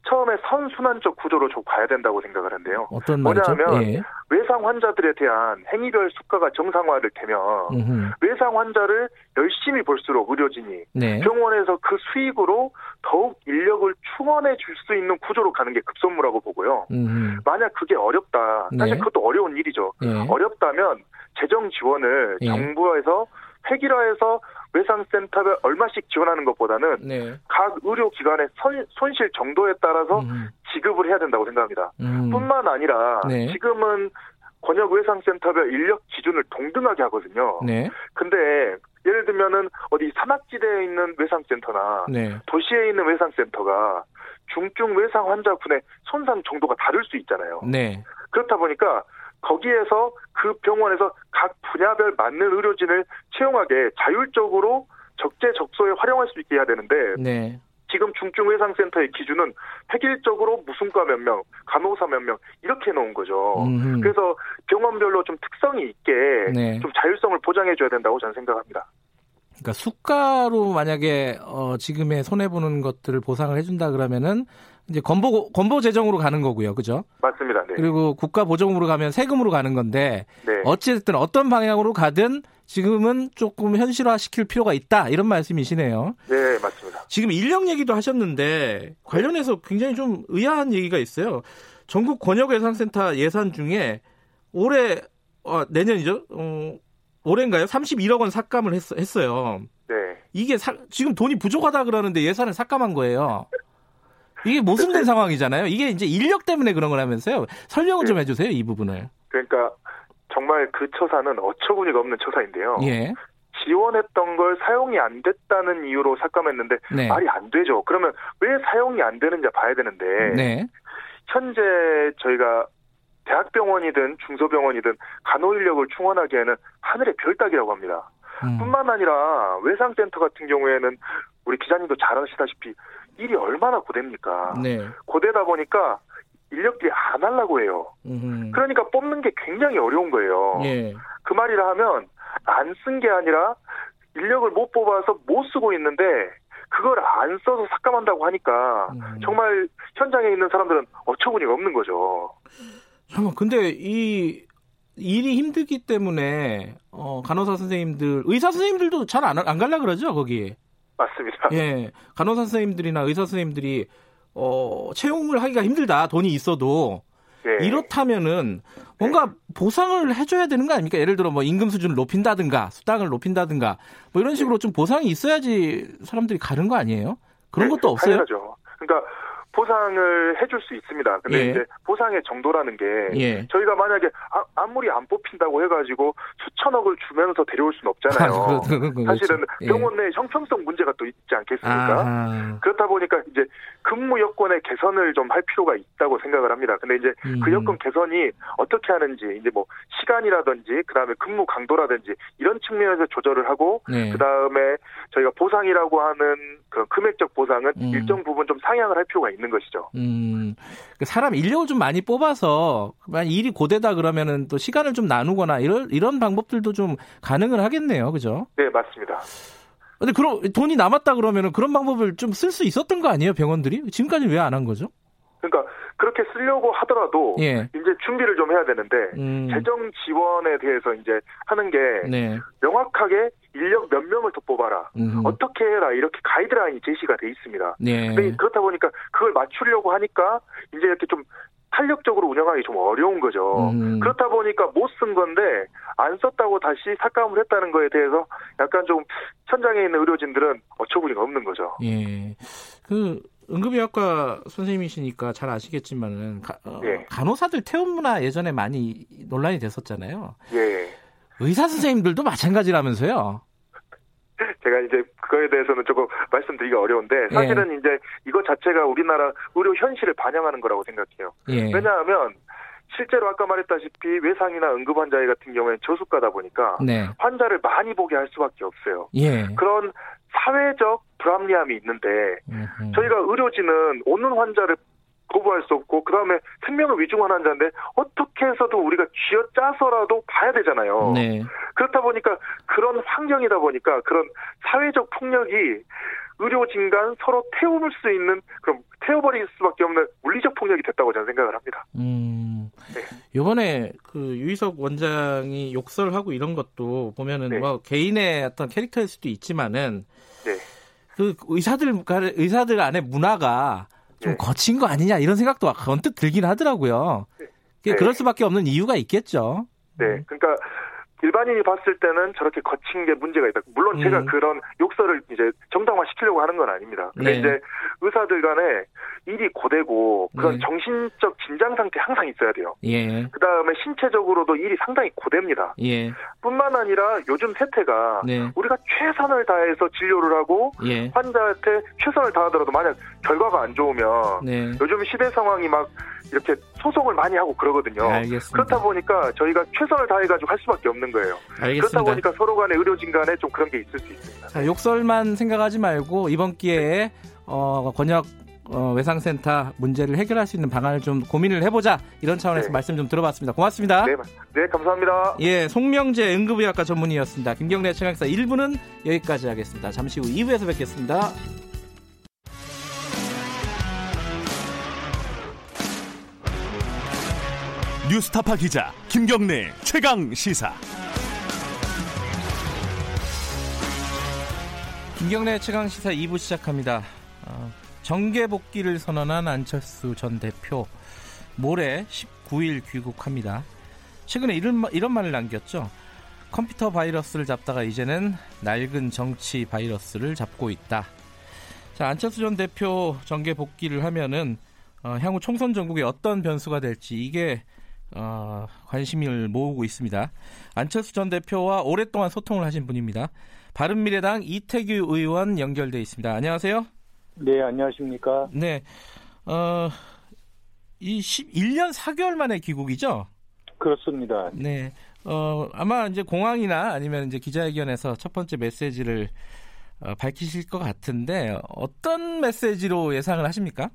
처음에 선순환적 구조로 좀 봐야 된다고 생각을 하는데요. 어떤 말이죠? 뭐냐면 예. 외상 환자들에 대한 행위별 수가가 정상화를 되면 음흠. 외상 환자를 열심히 볼수록 의료진이 네. 병원에서 그 수익으로 더욱 인력을 충원해 줄 수 있는 구조로 가는 게 급선무라고 보고요. 음흠. 만약 그게 어렵다. 사실 네. 그것도 어려운 일이죠. 예. 어렵다면 재정 지원을 예. 정부에서 획일화해서 외상센터별 얼마씩 지원하는 것보다는 네. 각 의료기관의 선- 손실 정도에 따라서 음흠. 지급을 해야 된다고 생각합니다. 음. 뿐만 아니라 네. 지금은 권역 외상센터별 인력 기준을 동등하게 하거든요. 네. 근데 예를 들면은 어디 산악지대에 있는 외상센터나 네. 도시에 있는 외상센터가 중증 외상 환자분의 손상 정도가 다를 수 있잖아요. 네. 그렇다 보니까 거기에서 그 병원에서 각 분야별 맞는 의료진을 채용하게 자율적으로 적재적소에 활용할 수 있게 해야 되는데 네. 지금 중증외상센터의 기준은 획일적으로 무슨과 몇 명, 간호사 몇 명 이렇게 해놓은 거죠. 음흠. 그래서 병원별로 좀 특성이 있게 네. 좀 자율성을 보장해줘야 된다고 저는 생각합니다. 그러니까 수가로 만약에 어, 지금의 손해 보는 것들을 보상을 해준다 그러면은 이제 건보 건보 재정으로 가는 거고요, 그죠? 맞습니다. 네. 그리고 국가 보정으로 가면 세금으로 가는 건데 네. 어쨌든 어떤 방향으로 가든 지금은 조금 현실화 시킬 필요가 있다 이런 말씀이시네요. 네, 맞습니다. 지금 인력 얘기도 하셨는데 관련해서 굉장히 좀 의아한 얘기가 있어요. 전국 권역예산센터 예산 중에 올해 어, 내년이죠. 어, 올해인가요? 31억 원 삭감을 했, 했어요. 네. 이게 사- 지금 돈이 부족하다 그러는데 예산을 삭감한 거예요. 이게 모순된 상황이잖아요. 이게 이제 인력 때문에 그런 거라면서요. 설명을 좀 해주세요, 이 부분을. 그러니까 정말 그 처사는 어처구니가 없는 처사인데요. 예. 지원했던 걸 사용이 안 됐다는 이유로 삭감했는데 네. 말이 안 되죠. 그러면 왜 사용이 안 되는지 봐야 되는데 네. 현재 저희가 대학병원이든 중소병원이든 간호 인력을 충원하기에는 하늘의 별 따기라고 합니다. 음. 뿐만 아니라 외상센터 같은 경우에는 우리 기자님도 잘 아시다시피 일이 얼마나 고됩니까? 네. 고되다 보니까 인력들이 안 하려고 해요. 음. 그러니까 뽑는 게 굉장히 어려운 거예요. 예. 그 말이라 하면 안 쓴 게 아니라 인력을 못 뽑아서 못 쓰고 있는데 그걸 안 써서 삭감한다고 하니까 음. 정말 현장에 있는 사람들은 어처구니가 없는 거죠. 잠깐 근데 이 일이 힘들기 때문에 어, 간호사 선생님들, 의사 선생님들도 잘안 안 갈라 그러죠 거기. 맞습니다. 예, 간호사 선생님들이나 의사 선생님들이 어, 채용을 하기가 힘들다 돈이 있어도 네. 이렇다면은 뭔가 보상을 해줘야 되는 거 아닙니까? 예를 들어 뭐 임금 수준을 높인다든가 수당을 높인다든가 뭐 이런 식으로 좀 보상이 있어야지 사람들이 가는 거 아니에요? 그런 네, 것도 없어요? 당연하죠. 그러니까 보상을 해줄 수 있습니다. 근데 예. 이제 보상의 정도라는 게 예. 저희가 만약에 아, 무리안 뽑힌다고 해가지고 수천억을 주면서 데려올 수는 없잖아요. 아, 그거- 그거 사실은 그렇죠. 예. 병원 내 형평성 문제가 또 있지 않겠습니까? 아, 그렇다 보니까 이제 근무 여건의 개선을 좀 할 필요가 있다고 생각을 합니다. 근데 이제 음. 그 여건 개선이 어떻게 하는지 이제 뭐 시간이라든지 그다음에 근무 강도라든지 이런 측면에서 조절을 하고 네. 그다음에 저희가 보상이라고 하는 그 금액적 보상은 음. 일정 부분 좀 상향을 할 필요가 있는 것이죠. 음, 그 사람 인력을 좀 많이 뽑아서 만약 일이 고되다 그러면은 또 시간을 좀 나누거나 이런 이런 방법들도 좀 가능을 하겠네요, 그죠? 네, 맞습니다. 근데 그럼 돈이 남았다 그러면은 그런 방법을 좀 쓸 수 있었던 거 아니에요, 병원들이? 지금까지 왜 안 한 거죠? 그렇게 쓰려고 하더라도 예. 이제 준비를 좀 해야 되는데 음, 재정 지원에 대해서 이제 하는 게 네. 명확하게 인력 몇 명을 더 뽑아라. 음, 어떻게 해라 이렇게 가이드라인이 제시가 돼 있습니다. 네. 근데 그렇다 보니까 그걸 맞추려고 하니까 이제 이렇게 좀 탄력적으로 운영하기 좀 어려운 거죠. 음. 그렇다 보니까 못 쓴 건데 안 썼다고 다시 삭감을 했다는 거에 대해서 약간 좀 현장에 있는 의료진들은 어처구니가 없는 거죠. 예. 그 응급의학과 선생님이시니까 잘 아시겠지만은 가, 어, 예. 간호사들 퇴원 문화 예전에 많이 논란이 됐었잖아요. 예. 의사 선생님들도 마찬가지라면서요. 제가 이제 그거에 대해서는 조금 말씀드리기가 어려운데 사실은 이제 이것 자체가 우리나라 의료 현실을 반영하는 거라고 생각해요. 예. 왜냐하면 실제로 아까 말했다시피 외상이나 응급 환자 같은 경우에는 저수가다 보니까 네. 환자를 많이 보게 할 수밖에 없어요. 예. 그런 사회적 불합리함이 있는데 음흠. 저희가 의료진은 오는 환자를 거부할 수 없고 그 다음에 생명을 위중한 환자인데 어떻게 해서도 우리가 쥐어짜서라도 봐야 되잖아요. 네. 그렇다 보니까 그런 환경이다 보니까 그런 사회적 폭력이 의료진 간 서로 태울 수 있는 그럼 태워버릴 수밖에 없는 물리적 폭력이 됐다고 저는 생각을 합니다. 음. 네. 요번에 그 유희석 원장이 욕설하고 이런 것도 보면은 네. 뭐 개인의 어떤 캐릭터일 수도 있지만은 네. 그 의사들 의사들 안에 문화가 좀 네. 거친 거 아니냐 이런 생각도 언뜻 들긴 하더라고요. 네. 그럴 수밖에 없는 이유가 있겠죠. 네, 그러니까 일반인이 봤을 때는 저렇게 거친 게 문제가 있다. 물론 제가 음. 그런 욕설을 이제 정당화 시키려고 하는 건 아닙니다. 근데 네. 이제 의사들 간에 일이 고되고 그런 네. 정신적 긴장 상태 항상 있어야 돼요. 예. 그 다음에 신체적으로도 일이 상당히 고됩니다. 예. 뿐만 아니라 요즘 세태가 네. 우리가 최선을 다해서 진료를 하고 예. 환자한테 최선을 다하더라도 만약 결과가 안 좋으면 네. 요즘 시대 상황이 막 이렇게 소송을 많이 하고 그러거든요. 알겠습니다. 그렇다 보니까 저희가 최선을 다해가지고 할 수밖에 없는 거예요. 그렇다 알겠습니다. 보니까 서로 간에 의료진 간에 좀 그런 게 있을 수 있습니다. 자, 욕설만 생각하지 말고 이번 기회에 어, 권역 어, 외상센터 문제를 해결할 수 있는 방안을 좀 고민을 해보자 이런 차원에서 네. 말씀 좀 들어봤습니다. 고맙습니다. 네, 네, 감사합니다. 예, 송명재 응급의학과 전문의였습니다. 김경래 최강사 1부는 여기까지 하겠습니다. 잠시 후 2부에서 뵙겠습니다. 뉴스타파 기자 김경래 최강 시사. 김경래 최강 시사 2부 시작합니다. 어, 정계 복귀를 선언한 안철수 전 대표 모레 19일 귀국합니다. 최근에 이런, 마- 이런 말을 남겼죠. 컴퓨터 바이러스를 잡다가 이제는 낡은 정치 바이러스를 잡고 있다. 자, 안철수 전 대표 정계 복귀를 하면은 어, 향후 총선 전국에 어떤 변수가 될지 이게 어, 관심을 모으고 있습니다. 안철수 전 대표와 오랫동안 소통을 하신 분입니다. 바른미래당 이태규 의원 연결돼 있습니다. 안녕하세요. 네, 안녕하십니까. 네. 어, 이 11년 4개월 만에 귀국이죠? 그렇습니다. 네. 어, 아마 이제 공항이나 아니면 이제 기자회견에서 첫 번째 메시지를 어, 밝히실 것 같은데 어떤 메시지로 예상을 하십니까?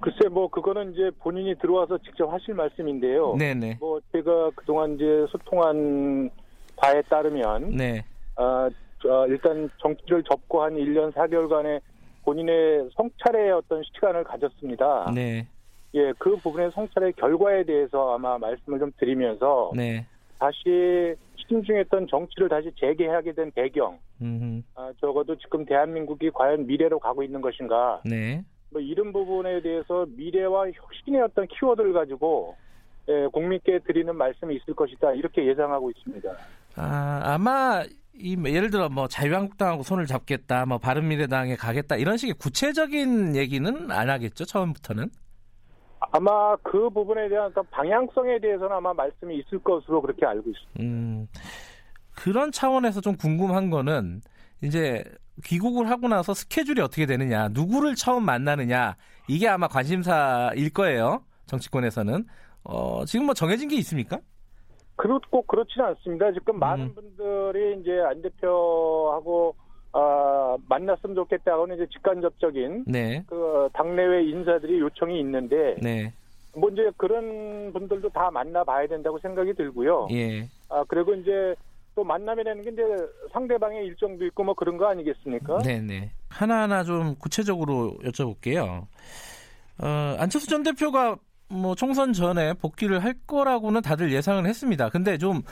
글쎄, 뭐, 그거는 이제 본인이 들어와서 직접 하실 말씀인데요. 네네. 뭐, 제가 그동안 이제 소통한 바에 따르면, 네. 아, 저, 일단 정치를 접고 한 1년 4개월간의 본인의 성찰의 어떤 시간을 가졌습니다. 네. 예, 그 부분의 성찰의 결과에 대해서 아마 말씀을 좀 드리면서, 네. 다시 신중했던 정치를 다시 재개하게 된 배경, 음, 아, 적어도 지금 대한민국이 과연 미래로 가고 있는 것인가, 네. 뭐 이런 부분에 대해서 미래와 혁신의 어떤 키워드를 가지고 예, 국민께 드리는 말씀이 있을 것이다 이렇게 예상하고 있습니다. 아, 아마 이 예를 들어 뭐 자유한국당하고 손을 잡겠다, 뭐 바른미래당에 가겠다 이런 식의 구체적인 얘기는 안 하겠죠 처음부터는. 아마 그 부분에 대한 어떤 방향성에 대해서는 아마 말씀이 있을 것으로 그렇게 알고 있습니다. 음, 그런 차원에서 좀 궁금한 거는 이제 귀국을 하고 나서 스케줄이 어떻게 되느냐, 누구를 처음 만나느냐 이게 아마 관심사일 거예요 정치권에서는. 어, 지금 뭐 정해진 게 있습니까? 그렇 꼭 그렇지는 않습니다. 지금 음. 많은 분들이 이제 안 대표하고 아, 만났으면 좋겠다고는 이제 직간접적인 네, 그 당내외 인사들이 요청이 있는데 네, 뭐 이제 그런 분들도 다 만나봐야 된다고 생각이 들고요. 예, 아 그리고 이제 또 만남이라는 게 이제 상대방의 일정도 있고 뭐 그런 거 아니겠습니까? 네, 네. 하나하나 좀 구체적으로 여쭤볼게요. 어, 안철수 전 대표가 뭐 총선 전에 복귀를 할 거라고는 다들 예상을 했습니다. 근데 좀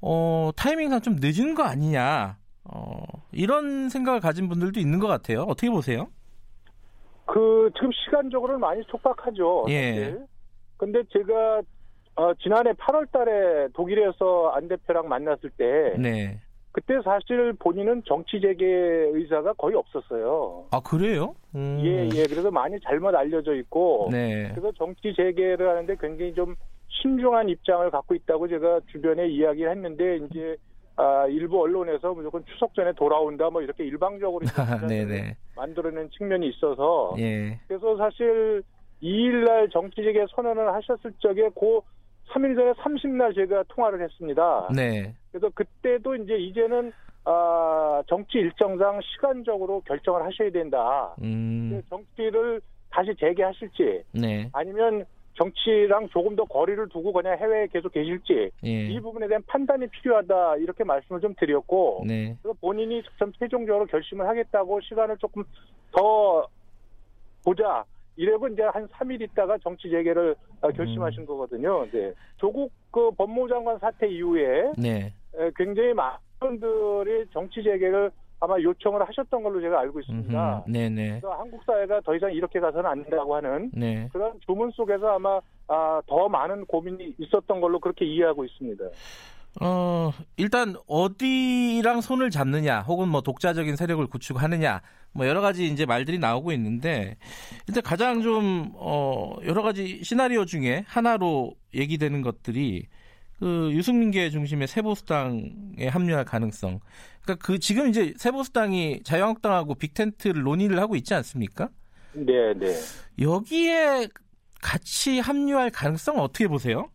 어, 타이밍상 좀 늦은 거 아니냐. 어, 이런 생각을 가진 분들도 있는 것 같아요. 어떻게 보세요? 그 지금 시간적으로는 많이 촉박하죠. 예. 사실. 근데 제가 어, 지난해 8월달에 독일에서 안 대표랑 만났을 때 네. 그때 사실 본인은 정치 재개 의사가 거의 없었어요. 아 그래요? 음. 예, 예. 그래서 많이 잘못 알려져 있고 네. 그래서 정치 재개를 하는데 굉장히 좀 신중한 입장을 갖고 있다고 제가 주변에 이야기를 했는데 이제 아, 일부 언론에서 무조건 추석 전에 돌아온다 뭐 이렇게 일방적으로 기사를 네네. 만들어낸 측면이 있어서 예. 그래서 사실 2일날 정치재개 선언을 하셨을 적에 그 3일 전에 30날 제가 통화를 했습니다. 네. 그래서 그때도 이제 이제는 아, 정치 일정상 시간적으로 결정을 하셔야 된다. 음. 정치를 다시 재개하실지 네. 아니면 정치랑 조금 더 거리를 두고 그냥 해외에 계속 계실지 예. 이 부분에 대한 판단이 필요하다 이렇게 말씀을 좀 드렸고 네. 그래서 본인이 좀 최종적으로 결심을 하겠다고 시간을 조금 더 보자. 이래고 이제 한 3일 있다가 정치 재개를 어, 결심하신 거거든요. 네. 조국 그 법무장관 사태 이후에 네. 에, 굉장히 많은 분들이 정치 재개를 아마 요청을 하셨던 걸로 제가 알고 있습니다. 음흠. 네네. 그래서 한국 사회가 더 이상 이렇게 가서는 안 된다고 하는 네. 그런 주문 속에서 아마 아, 더 많은 고민이 있었던 걸로 그렇게 이해하고 있습니다. 어, 일단 어디랑 손을 잡느냐, 혹은 뭐 독자적인 세력을 구축하느냐, 뭐 여러 가지 이제 말들이 나오고 있는데 일단 가장 좀 어, 여러 가지 시나리오 중에 하나로 얘기되는 것들이 그 유승민계 중심의 세보수당에 합류할 가능성. 그러니까 그 지금 이제 세보수당이 자유한국당하고 빅텐트를 논의를 하고 있지 않습니까? 네, 네. 여기에 같이 합류할 가능성 어떻게 보세요?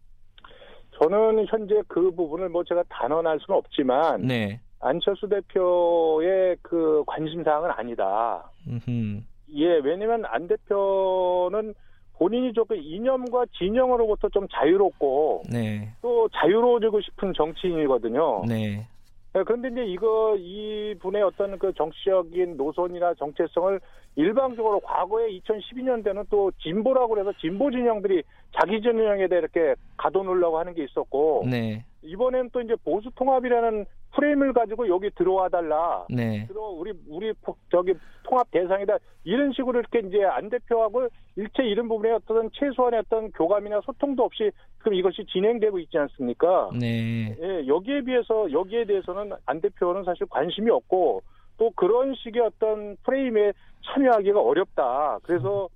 저는 현재 그 부분을 뭐 제가 단언할 수는 없지만 네. 안철수 대표의 그 관심 사항은 아니다. 음흠. 예, 왜냐면 안 대표는 본인이 조금 이념과 진영으로부터 좀 자유롭고 네. 또 자유로워지고 싶은 정치인이거든요. 네. 예, 그런데 이제 이거 이 분의 어떤 그 정치적인 노선이나 정체성을 일방적으로 과거에 2012년대는 또 진보라고 그래서 진보 진영들이 자기 진영에 대해 이렇게 가둬놓으려고 하는 게 있었고 네. 이번엔 또 이제 보수 통합이라는 프레임을 가지고 여기 들어와 달라. 네. 들어 우리 우리 포- 저기 통합 대상이다 이런 식으로 이렇게 이제 안 대표하고 일체 이런 부분에 어떤 최소한의 어떤 교감이나 소통도 없이 그럼 이것이 진행되고 있지 않습니까? 네. 예, 여기에 비해서 여기에 대해서는 안 대표는 사실 관심이 없고 또 그런 식의 어떤 프레임에 참여하기가 어렵다. 그래서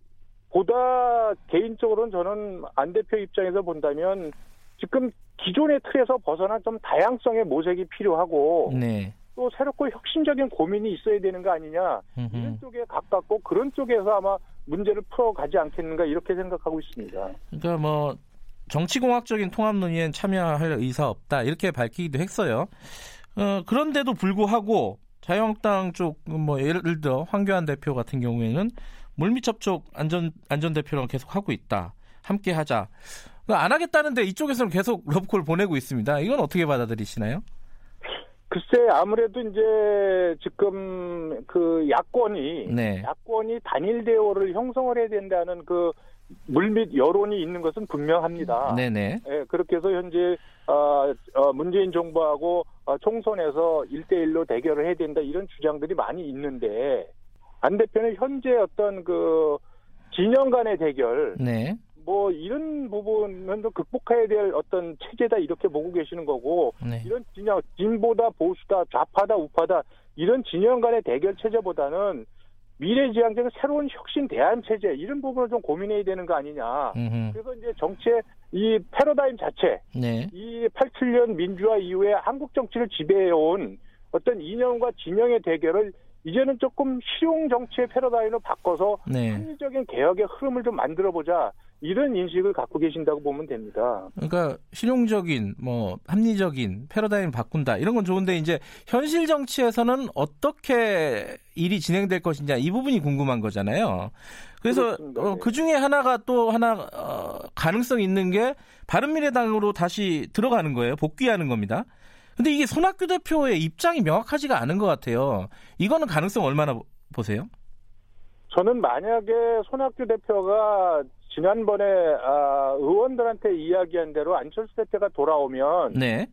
보다 개인적으로는 저는 안 대표 입장에서 본다면 지금 기존의 틀에서 벗어난 좀 다양성의 모색이 필요하고 네. 또 새롭고 혁신적인 고민이 있어야 되는 거 아니냐 음흠. 이런 쪽에 가깝고 그런 쪽에서 아마 문제를 풀어가지 않겠는가 이렇게 생각하고 있습니다. 그러니까 뭐 정치공학적인 통합 논의엔 참여할 의사 없다 이렇게 밝히기도 했어요. 어, 그런데도 불구하고 자유한국당 쪽 뭐 예를 들어 황교안 대표 같은 경우에는 물밑 접촉 안전 안전 대표랑 계속 하고 있다. 함께 하자. 그안 하겠다는데 이쪽에서는 계속 러브콜 보내고 있습니다. 이건 어떻게 받아들이시나요? 글쎄 아무래도 이제 지금 그 야권이 네. 야권이 단일 대오를 형성을 해야 된다는 그 물밑 여론이 있는 것은 분명합니다. 네네. 예, 그렇게 해서 현재 어, 어, 문재인 정부하고 어, 총선에서 1대1로 대결을 해야 된다 이런 주장들이 많이 있는데 안 대표는 현재 어떤 그 진영 간의 대결 네. 뭐 이런 부분은 좀 극복해야 될 어떤 체제다 이렇게 보고 계시는 거고 네. 이런 진영 진보다 보수다 좌파다 우파다 이런 진영 간의 대결 체제보다는 미래지향적인 새로운 혁신 대안 체제 이런 부분을 좀 고민해야 되는 거 아니냐. 음흠. 그래서 이제 정치의 이 패러다임 자체 네. 이 87년 민주화 이후에 한국 정치를 지배해온 어떤 이념과 진영의 대결을 이제는 조금 실용 정치의 패러다임으로 바꿔서 네. 합리적인 개혁의 흐름을 좀 만들어 보자 이런 인식을 갖고 계신다고 보면 됩니다. 그러니까 실용적인 뭐 합리적인 패러다임 바꾼다 이런 건 좋은데 이제 현실 정치에서는 어떻게 일이 진행될 것이냐 이 부분이 궁금한 거잖아요. 그래서. 어, 그 중에 하나가 또 하나 어, 가능성 있는 게 바른미래당으로 다시 들어가는 거예요. 복귀하는 겁니다. 근데 이게 손학규 대표의 입장이 명확하지가 않은 것 같아요. 이거는 가능성 얼마나 보- 보세요? 저는 만약에 손학규 대표가 지난번에 아, 의원들한테 이야기한 대로 안철수 대표가 돌아오면 네,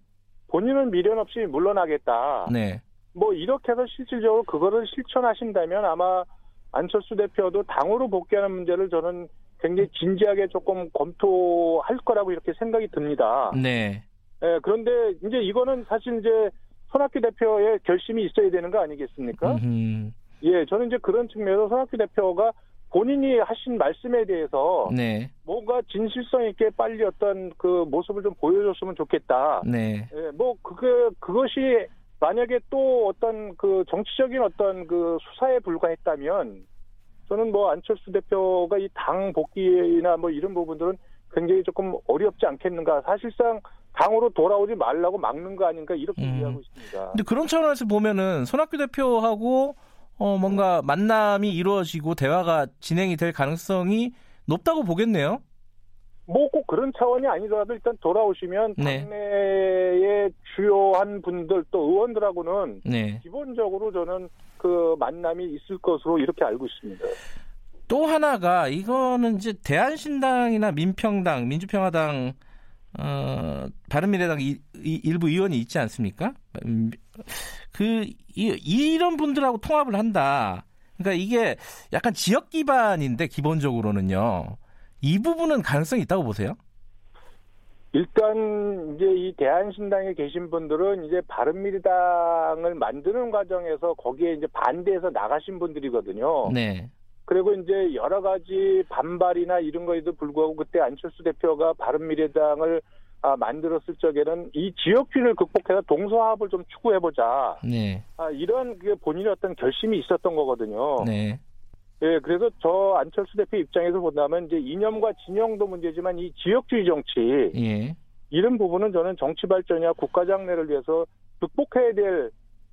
본인은 미련 없이 물러나겠다. 네, 뭐 이렇게 해서 실질적으로 그거를 실천하신다면 아마 안철수 대표도 당으로 복귀하는 문제를 저는 굉장히 진지하게 조금 검토할 거라고 이렇게 생각이 듭니다. 네, 예, 그런데 이제 이거는 사실 이제 손학규 대표의 결심이 있어야 되는 거 아니겠습니까? 음흠, 예, 저는 이제 그런 측면에서 손학규 대표가 본인이 하신 말씀에 대해서 네, 뭔가 진실성 있게 빨리 어떤 그 모습을 좀 보여줬으면 좋겠다. 네, 예, 뭐 그게 그것이 만약에 또 어떤 그 정치적인 어떤 그 수사에 불과했다면 저는 뭐 안철수 대표가 이 당 복귀나 뭐 이런 부분들은 굉장히 조금 어렵지 않겠는가. 사실상 당으로 돌아오지 말라고 막는 거 아닌가 이렇게 음. 이해하고 있습니다. 근데 그런 차원에서 보면은 손학규 대표하고 어 뭔가 만남이 이루어지고 대화가 진행이 될 가능성이 높다고 보겠네요. 뭐 꼭 그런 차원이 아니더라도 일단 돌아오시면 네. 당내의 주요한 분들 또 의원들하고는 네. 기본적으로 저는 그 만남이 있을 것으로 이렇게 알고 있습니다. 또 하나가 이거는 이제 대한신당이나 민평당, 민주평화당, 어, 바른미래당 이, 이- 일부 의원이 있지 않습니까? 음, 그 이, 이런 분들하고 통합을 한다. 그러니까 이게 약간 지역 기반인데 기본적으로는요. 이 부분은 가능성이 있다고 보세요? 일단 이제 이 대한신당에 계신 분들은 이제 바른미래당을 만드는 과정에서 거기에 이제 반대해서 나가신 분들이거든요. 네. 그리고 이제 여러 가지 반발이나 이런 거에도 불구하고 그때 안철수 대표가 바른미래당을 아, 만들었을 적에는 이 지역주의를 극복해서 동서화합을 좀 추구해보자. 네. 아, 이런 그 본인의 어떤 결심이 있었던 거거든요. 네. 예, 그래서 저 안철수 대표 입장에서 본다면 이제 이념과 진영도 문제지만 이 지역주의 정치 예. 이런 부분은 저는 정치 발전이나 국가 장래를 위해서 극복해야 될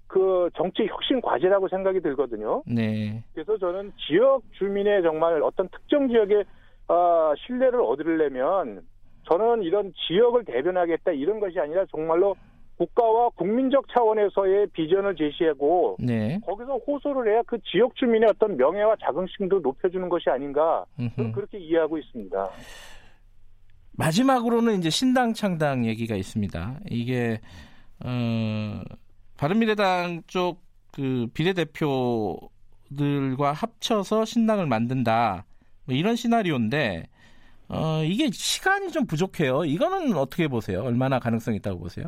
그 정치 혁신 과제라고 생각이 들거든요. 네. 그래서 저는 지역 주민의 정말 어떤 특정 지역의 어, 신뢰를 얻으려면 저는 이런 지역을 대변하겠다 이런 것이 아니라 정말로 국가와 국민적 차원에서의 비전을 제시하고 네. 거기서 호소를 해야 그 지역 주민의 어떤 명예와 자긍심도 높여주는 것이 아닌가 저는. 그렇게 이해하고 있습니다. 마지막으로는 이제 신당 창당 얘기가 있습니다. 이게 어 바른미래당 쪽 그 비례대표들과 합쳐서 신당을 만든다. 뭐 이런 시나리오인데 어 이게 시간이 좀 부족해요. 이거는 어떻게 보세요? 얼마나 가능성이 있다고 보세요?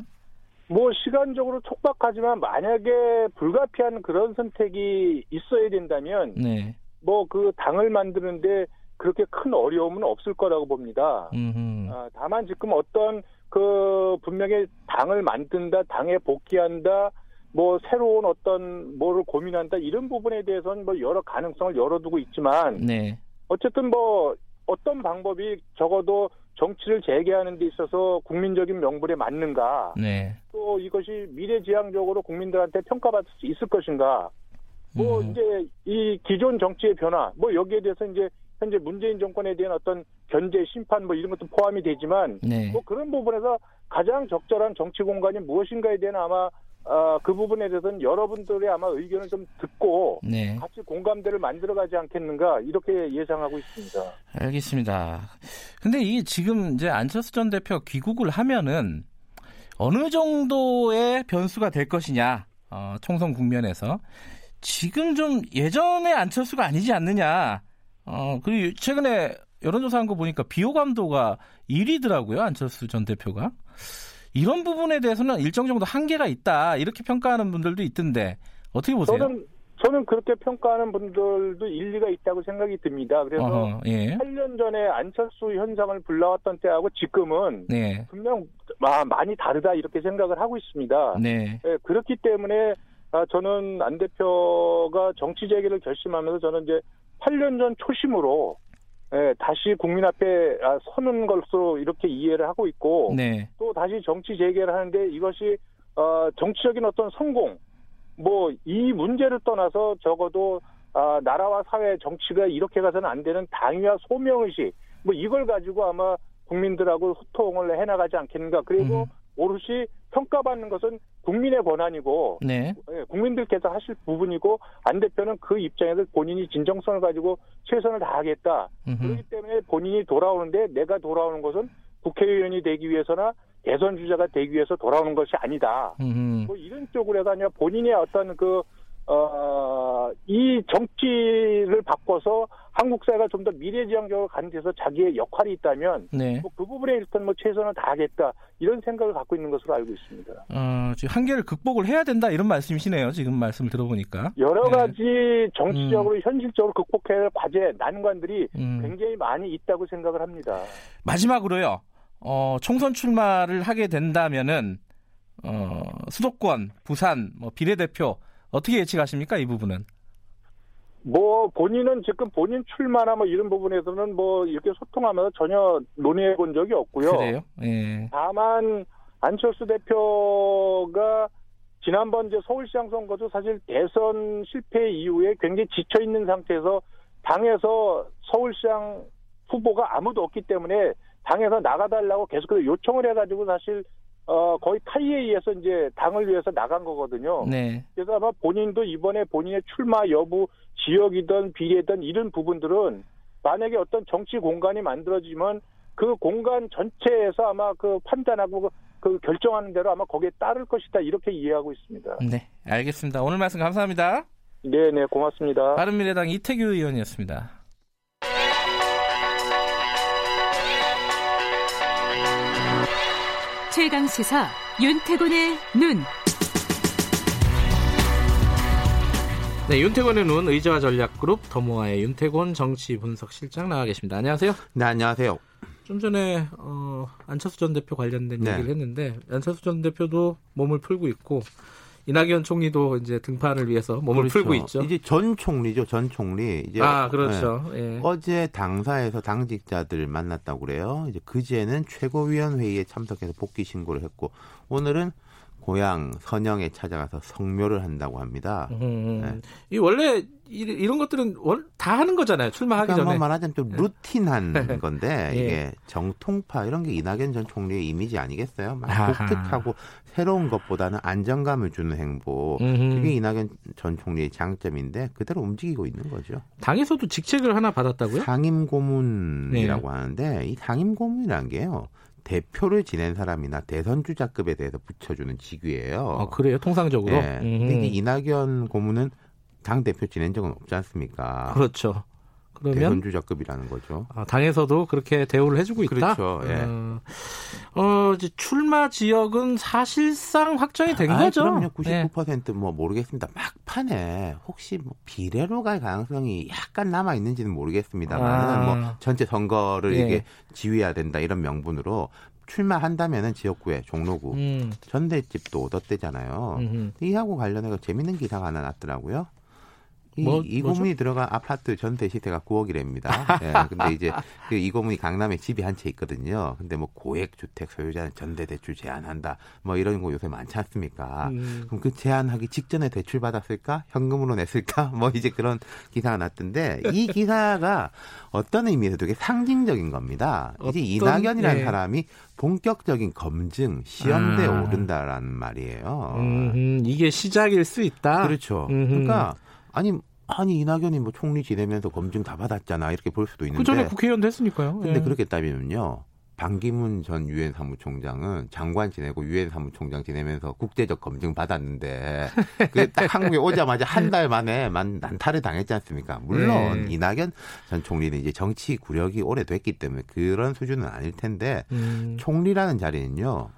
뭐 시간적으로 촉박하지만 만약에 불가피한 그런 선택이 있어야 된다면 네. 뭐그 당을 만드는데 그렇게 큰 어려움은 없을 거라고 봅니다. 음. 아, 다만 지금 어떤 그 분명히 당을 만든다, 당에 복귀한다, 뭐 새로운 어떤 뭐를 고민한다 이런 부분에 대해서는 뭐 여러 가능성을 열어두고 있지만 네. 어쨌든 뭐 어떤 방법이 적어도 정치를 재개하는 데 있어서 국민적인 명분에 맞는가 네. 또 이것이 미래지향적으로 국민들한테 평가받을 수 있을 것인가 뭐 음. 이제 이 기존 정치의 변화 뭐 여기에 대해서 이제 현재 문재인 정권에 대한 어떤 견제 심판 뭐 이런 것도 포함이 되지만 네. 뭐 그런 부분에서 가장 적절한 정치 공간이 무엇인가에 대한 아마 아, 그 부분에 대해서는 여러분들의 아마 의견을 좀 듣고 네. 같이 공감대를 만들어가지 않겠는가 이렇게 예상하고 있습니다. 알겠습니다. 근데 이게 지금 이제 안철수 전 대표 귀국을 하면은 어느 정도의 변수가 될 것이냐, 어, 총선 국면에서 지금 좀 예전의 안철수가 아니지 않느냐. 어, 그리고 최근에 여론조사한 거 보니까 비호감도가 1위더라고요, 안철수 전 대표가. 이런 부분에 대해서는 일정 정도 한계가 있다, 이렇게 평가하는 분들도 있던데, 어떻게 보세요? 저는 저는 그렇게 평가하는 분들도 일리가 있다고 생각이 듭니다. 그래서 어허, 예. 8년 전에 안철수 현상을 불러왔던 때하고 지금은 네. 분명 마- 많이 다르다 이렇게 생각을 하고 있습니다. 네. 예, 그렇기 때문에 아, 저는 안 대표가 정치 재개를 결심하면서 저는 이제 8년 전 초심으로 예, 다시 국민 앞에 아, 서는 것으로 이렇게 이해를 하고 있고 네. 또 다시 정치 재개를 하는데 이것이 어, 정치적인 어떤 성공 뭐 이 문제를 떠나서 적어도 아, 나라와 사회 정치가 이렇게 가서는 안 되는 당위와 소명 의식 뭐 이걸 가지고 아마 국민들하고 소통을 해나가지 않겠는가 그리고 음. 오롯이 평가받는 것은 국민의 권한이고 네. 예, 국민들께서 하실 부분이고 안 대표는 그 입장에서 본인이 진정성을 가지고 최선을 다하겠다 음흠. 그렇기 때문에 본인이 돌아오는데 내가 돌아오는 것은 국회의원이 되기 위해서나 대선 주자가 되기 위해서 돌아오는 것이 아니다. 뭐 이런 쪽으로 해서 아니라 본인의 어떤 그, 어, 이 정치를 바꿔서 한국 사회가 좀 더 미래지향적으로 가는 데서 자기의 역할이 있다면 네. 뭐 그 부분에 일단 뭐 최선을 다하겠다 이런 생각을 갖고 있는 것으로 알고 있습니다. 어, 지금 한계를 극복을 해야 된다 이런 말씀이시네요. 지금 말씀을 들어보니까. 여러 네. 가지 정치적으로 현실적으로 극복해야 할 과제 난관들이 음. 굉장히 많이 있다고 생각을 합니다. 마지막으로요. 어, 총선 출마를 하게 된다면은 어, 수도권, 부산, 뭐 비례대표 어떻게 예측하십니까 이 부분은? 뭐 본인은 지금 본인 출마나 뭐 이런 부분에서는 뭐 이렇게 소통하면서 전혀 논의해 본 적이 없고요. 그래요? 예. 다만 안철수 대표가 지난번 이제 서울시장 선거도 사실 대선 실패 이후에 굉장히 지쳐 있는 상태에서 당에서 서울시장 후보가 아무도 없기 때문에 당에서 나가달라고 계속해서 요청을 해가지고 사실 어 거의 타이에 의해서 이제 당을 위해서 나간 거거든요. 네. 그래서 아마 본인도 이번에 본인의 출마 여부, 지역이든 비례든 이런 부분들은 만약에 어떤 정치 공간이 만들어지면 그 공간 전체에서 아마 그 판단하고 그 결정하는 대로 아마 거기에 따를 것이다 이렇게 이해하고 있습니다. 네. 알겠습니다. 오늘 말씀 감사합니다. 네, 네, 고맙습니다. 바른미래당 이태규 의원이었습니다. 최강 시사 윤태곤의 눈. 네, 윤태곤의 눈 의자와 전략그룹 더모아의 윤태곤 정치 분석 실장 나와 계십니다. 안녕하세요. 네, 안녕하세요. 좀 전에 어, 안철수 전 대표 관련된 네. 얘기를 했는데 안철수 전 대표도 몸을 풀고 있고 이낙연 총리도 이제 등판을 위해서 몸을 그렇죠. 풀고 있죠. 이제 전 총리죠, 전 총리. 이제 아, 그렇죠. 예. 네. 어제 당사에서 당직자들 만났다고 그래요. 이제 그제는 최고위원회의에 참석해서 복귀 신고를 했고 오늘은 고향 선영에 찾아가서 성묘를 한다고 합니다. 음, 네. 이 원래 이, 이런 것들은 원, 다 하는 거잖아요. 출마하기 그러니까 뭐 전에. 말하자면 좀 루틴한 건데 예. 이게 정통파 이런 게 이낙연 전 총리의 이미지 아니겠어요? 막. 독특하고 새로운 것보다는 안정감을 주는 행보. 음흠. 그게 이낙연 전 총리의 장점인데 그대로 움직이고 있는 거죠. 당에서도 직책을 하나 받았다고요? 상임 고문이라고 네. 하는데 이 상임 고문이라는 게요. 대표를 지낸 사람이나 대선 주자급에 대해서 붙여주는 직위예요. 아, 그래요? 통상적으로? 예. 음. 근데 이낙연 고문은 당 대표 지낸 적은 없지 않습니까? 그렇죠. 그러면 대선 주자급이라는 거죠. 아, 당에서도 그렇게 대우를 해주고 있다. 그렇죠, 예. 어, 어, 이제 출마 지역은 사실상 확정이 된 아, 거죠. 그럼요. 네. 99%뭐 모르겠습니다. 막 판에 혹시 뭐 비례로 갈 가능성이 약간 남아 있는지는 모르겠습니다만 아. 뭐 전체 선거를 예. 이게 지휘해야 된다 이런 명분으로 출마한다면은 지역구에 종로구 음, 전대집도 얻었대잖아요. 음흠. 이하고 관련해서 재밌는 기사가 하나 났더라고요. 이, 뭐, 이? 고문이 들어간 아파트 전대 시세가 9억이랍니다. 예, 근데 이제 그 이 고문이 강남에 집이 한 채 있거든요. 근데 뭐 고액 주택 소유자는 전대 대출 제한한다. 뭐 이런 거 요새 많지 않습니까? 음. 그럼 그 제한하기 직전에 대출 받았을까? 현금으로 냈을까? 뭐 이제 그런 기사가 났던데 이 기사가 어떤 의미에서 되게 상징적인 겁니다. 이제 어떤- 이낙연이라는 예. 사람이 본격적인 검증 시험대에 아. 오른다라는 말이에요. 음, 이게 시작일 수 있다. 그렇죠. 음흠. 그러니까 아니 아니 이낙연이 뭐 총리 지내면서 검증 다 받았잖아 이렇게 볼 수도 있는데 그 전에 국회의원도 했으니까요. 근데 예. 그렇게 따지면요. 반기문 전 유엔 사무총장은 장관 지내고 유엔 사무총장 지내면서 국제적 검증 받았는데 그게 딱 한국에 오자마자 한 달 만에 만 난타를 당했지 않습니까? 물론 네. 이낙연 전 총리는 이제 정치 구력이 오래됐기 때문에 그런 수준은 아닐 텐데 음, 총리라는 자리는요.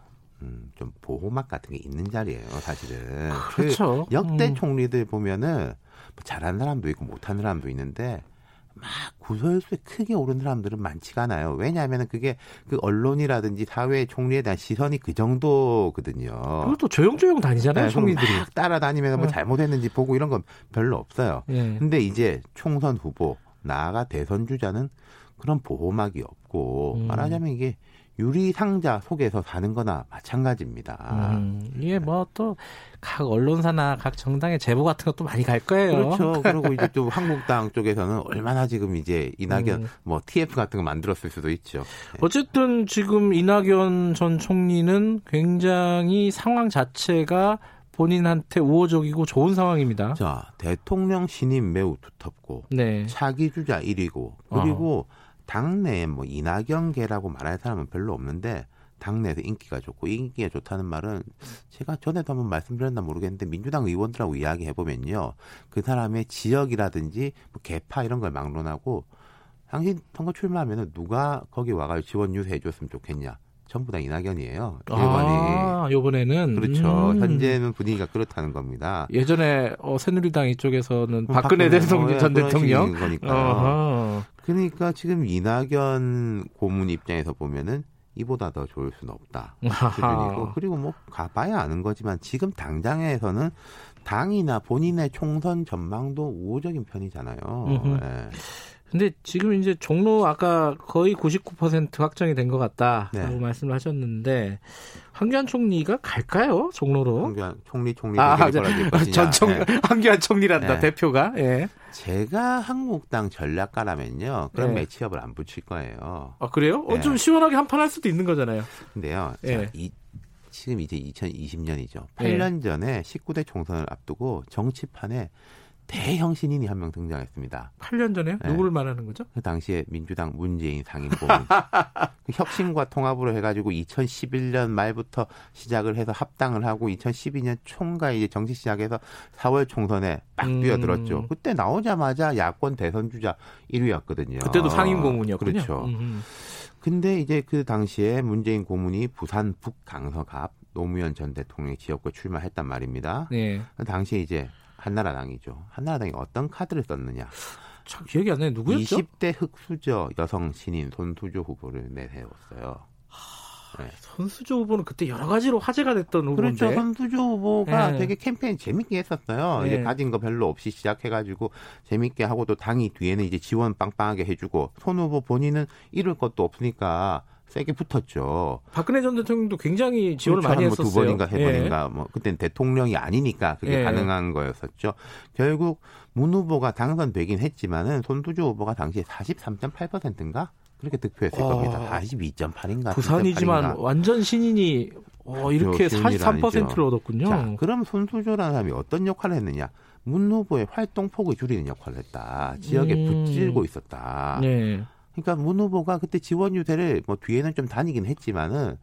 음, 좀 보호막 같은 게 있는 자리예요, 사실은. 그렇죠. 그 역대 음. 총리들 보면은 뭐 잘하는 사람도 있고 못하는 사람도 있는데 막 구설수에 크게 오른 사람들은 많지가 않아요. 왜냐하면 그게 그 언론이라든지 사회 총리에 대한 시선이 그 정도거든요. 그것도 조용조용 다니잖아요, 네, 총리들이. 막 따라다니면서 뭐 어. 잘못했는지 보고 이런 건 별로 없어요. 예. 근데 이제 총선 후보 나아가 대선 주자는 그런 보호막이 없고 음. 말하자면 이게 유리 상자 속에서 사는 거나 마찬가지입니다. 음, 이게 뭐 또 각 언론사나 각 정당의 제보 같은 것도 많이 갈 거예요. 그렇죠. 그리고 이제 또 한국당 쪽에서는 얼마나 지금 이제 이낙연 음. 뭐 TF 같은 거 만들었을 수도 있죠. 어쨌든 지금 이낙연 전 총리는 굉장히 상황 자체가 본인한테 우호적이고 좋은 상황입니다. 자, 대통령 신임 매우 두텁고 네. 차기 주자 1위고 그리고 당내에 뭐 이낙연계라고 말할 사람은 별로 없는데 당내에서 인기가 좋고 인기가 좋다는 말은 제가 전에도 한번 말씀드렸나 모르겠는데 민주당 의원들하고 이야기해 보면요 그 사람의 지역이라든지 뭐 개파 이런 걸 막론하고 당신 선거 출마하면은 누가 거기 와가지고 지원 유세해 줬으면 좋겠냐 전부 다 이낙연이에요 일관이 아, 요번에는 그렇죠 음. 현재는 분위기가 그렇다는 겁니다. 예전에 어, 새누리당 이쪽에서는 어, 박근혜 박근혜, 대통령 어, 전 예, 그런 대통령. 식인 거니까요. 어허. 그러니까 지금 이낙연 고문 입장에서 보면은 이보다 더 좋을 수는 없다 수준이고 그리고 뭐 가봐야 아는 거지만 지금 당장에서는 당이나 본인의 총선 전망도 우호적인 편이잖아요. 예. 근데 지금 이제 종로 아까 거의 99% 확정이 된 것 같다라고 네. 말씀을 하셨는데 황교안 총리가 갈까요 종로로? 황교안 총리 총리 아, 것이냐. 전총 예. 황교안 총리란다 네. 대표가. 예. 제가 한국당 전략가라면요 그런 네. 매치업을 안 붙일 거예요. 아 그래요? 어, 네. 좀 시원하게 한 판 할 수도 있는 거잖아요. 근데요, 예. 자, 이, 지금 이제 2020년이죠. 예. 8년 전에 19대 총선을 앞두고 정치판에 대형 신인이 한 명 등장했습니다. 8년 전에 네. 누구를 말하는 거죠? 그 당시에 민주당 문재인 상임고문. 그 혁신과 통합으로 해가지고 2011년 말부터 시작을 해서 합당을 하고 2012년 총괄 이제 정치 시작해서 4월 총선에 빡 음. 뛰어들었죠. 그때 나오자마자 야권 대선 주자 1위였거든요. 그때도 상임 고문이었군요. 그렇죠. 음. 근데 이제 그 당시에 문재인 고문이 부산 북강서갑 노무현 전 대통령의 지역구에 출마했단 말입니다. 네. 그 당시에 이제 한나라당이죠. 한나라당이 어떤 카드를 썼느냐. 참 기억이 안 나요. 누구였죠? 20대 흑수저 여성 신인 손수조 후보를 내세웠어요. 네. 손수조 후보는 그때 여러 가지로 화제가 됐던 후보인데. 그렇죠. 손수조 후보가 네. 되게 캠페인 재밌게 했었어요. 네. 이제 가진 거 별로 없이 시작해가지고 재밌게 하고 또 당이 뒤에는 이제 지원 빵빵하게 해주고 손 후보 본인은 잃을 것도 없으니까 세게 붙었죠. 박근혜 전 대통령도 굉장히 지원을 그렇죠. 많이 한두 했었어요. 번인가 세 예. 번인가 뭐 그때는 대통령이 아니니까 그게 예. 가능한 거였었죠. 결국 문 후보가 당선되긴 했지만은 손수조 후보가 당시에 43.8%인가 그렇게 득표했을 와. 겁니다. 42.8인가 부산이지만 완전 신인이 어, 이렇게 그렇죠. 일 43%를 아니죠. 얻었군요. 자, 그럼 손수조라는 사람이 어떤 역할을 했느냐? 문 후보의 활동폭을 줄이는 역할을 했다. 지역에 음. 붙들고 있었다. 네. 그러니까 문 후보가 그때 지원 유세를 뭐 뒤에는 좀 다니긴 했지만은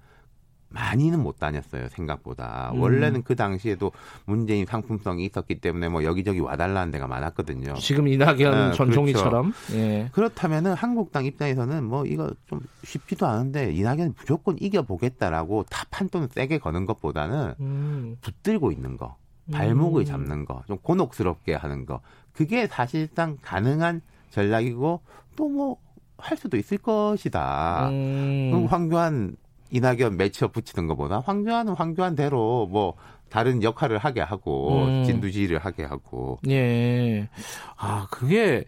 많이는 못 다녔어요 생각보다 음. 원래는 그 당시에도 문재인 상품성이 있었기 때문에 뭐 여기저기 와달라는 데가 많았거든요. 지금 이낙연 네, 전 그렇죠. 총리처럼. 예. 그렇다면은 한국당 입장에서는 뭐 이거 좀 쉽지도 않은데 이낙연 무조건 이겨 보겠다라고 탑한돈 세게 거는 것보다는 음. 붙들고 있는 거, 발목을 음. 잡는 거, 좀 곤혹스럽게 하는 거, 그게 사실상 가능한 전략이고 또 뭐 할 수도 있을 것이다. 음. 황교안 이낙연 매치업 붙이는 것보다 황교안은 황교안대로 뭐 다른 역할을 하게 하고 음. 진두지휘를 하게 하고 예. 아, 그게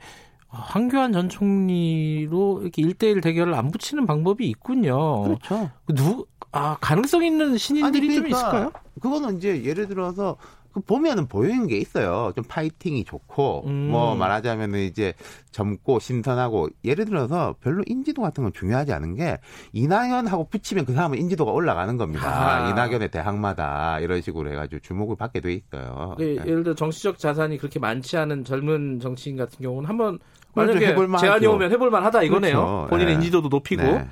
황교안 전 총리로 이렇게 1대1 대결을 안 붙이는 방법이 있군요. 그렇죠. 누, 아, 가능성 있는 신인들이 아니, 좀 그러니까 있을까요? 그거는 이제 예를 들어서 그 보면은 보이는 게 있어요. 좀 파이팅이 좋고 음. 뭐 말하자면은 이제 젊고 신선하고 예를 들어서 별로 인지도 같은 건 중요하지 않은 게 이낙연하고 붙이면 그 사람은 인지도가 올라가는 겁니다. 아. 이낙연의 대항마다 이런 식으로 해가지고 주목을 받게 돼 있어요. 예, 네. 예를 들어 정치적 자산이 그렇게 많지 않은 젊은 정치인 같은 경우는 한번 만약에 제안이. 오면 해볼 만하다 이거네요. 그렇죠. 본인의 네. 인지도도 높이고 네.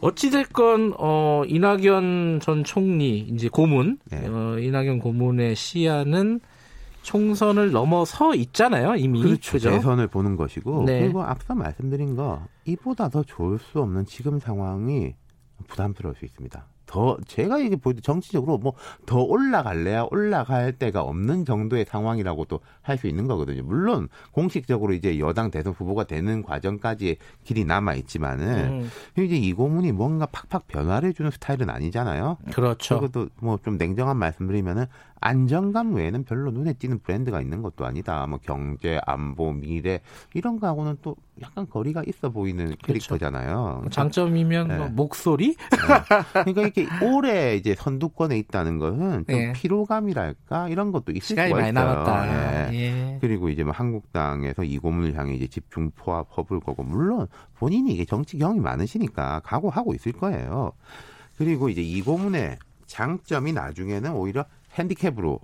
어찌 됐건 어 이낙연 전 총리 이제 고문 네. 어 이낙연 고문의 시야는 총선을 넘어서 있잖아요 이미 그렇죠. 그죠? 대선을 보는 것이고 네. 그리고 앞서 말씀드린 거 이보다 더 좋을 수 없는 지금 상황이 부담스러울 수 있습니다. 더 제가 이게 보여도 정치적으로 뭐 더 올라갈래야 올라갈 데가 없는 정도의 상황이라고도 할 수 있는 거거든요. 물론 공식적으로 이제 여당 대선 후보가 되는 과정까지의 길이 남아 있지만은 음, 이제 이 고문이 뭔가 팍팍 변화를 주는 스타일은 아니잖아요. 그렇죠. 그것도 뭐 좀 냉정한 말씀드리면은 안정감 외에는 별로 눈에 띄는 브랜드가 있는 것도 아니다. 뭐 경제, 안보, 미래 이런 거하고는 또 약간 거리가 있어 보이는 캐릭터잖아요. 장점이면 네. 뭐 목소리 그러니까 이렇게 오래 이제 선두권에 있다는 것은 좀 네. 피로감이랄까 이런 것도 있을 시간이 많이 있어요. 남았다. 예. 예. 그리고 이제 뭐 한국당에서 이 고문을 향해 이제 집중 포합 허블 거고 물론 본인이 이게 정치 경험이 많으시니까 각오하고 있을 거예요. 그리고 이제 이 고문의 장점이 나중에는 오히려 핸디캡으로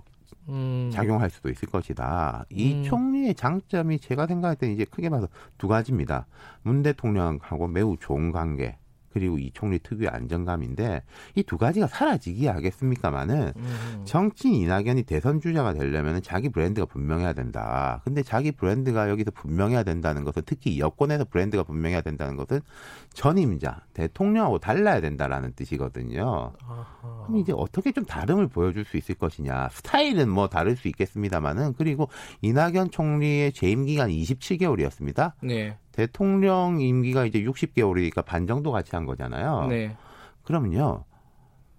음, 작용할 수도 있을 것이다. 이 음. 총리의 장점이 제가 생각할 때는 이제 크게 봐서 두 가지입니다. 문 대통령하고 매우 좋은 관계. 그리고 이 총리 특유의 안정감인데 이 두 가지가 사라지기 하겠습니까마는 음. 정치인 이낙연이 대선 주자가 되려면 자기 브랜드가 분명해야 된다. 근데 자기 브랜드가 여기서 분명해야 된다는 것은 특히 여권에서 브랜드가 분명해야 된다는 것은 전임자 대통령하고 달라야 된다라는 뜻이거든요. 아하. 그럼 이제 어떻게 좀 다름을 보여줄 수 있을 것이냐. 스타일은 뭐 다를 수 있겠습니다만은 그리고 이낙연 총리의 재임 기간이 27개월이었습니다. 네, 대통령 임기가 이제 60개월이니까 반 정도 같이 한 거잖아요. 네. 그러면요.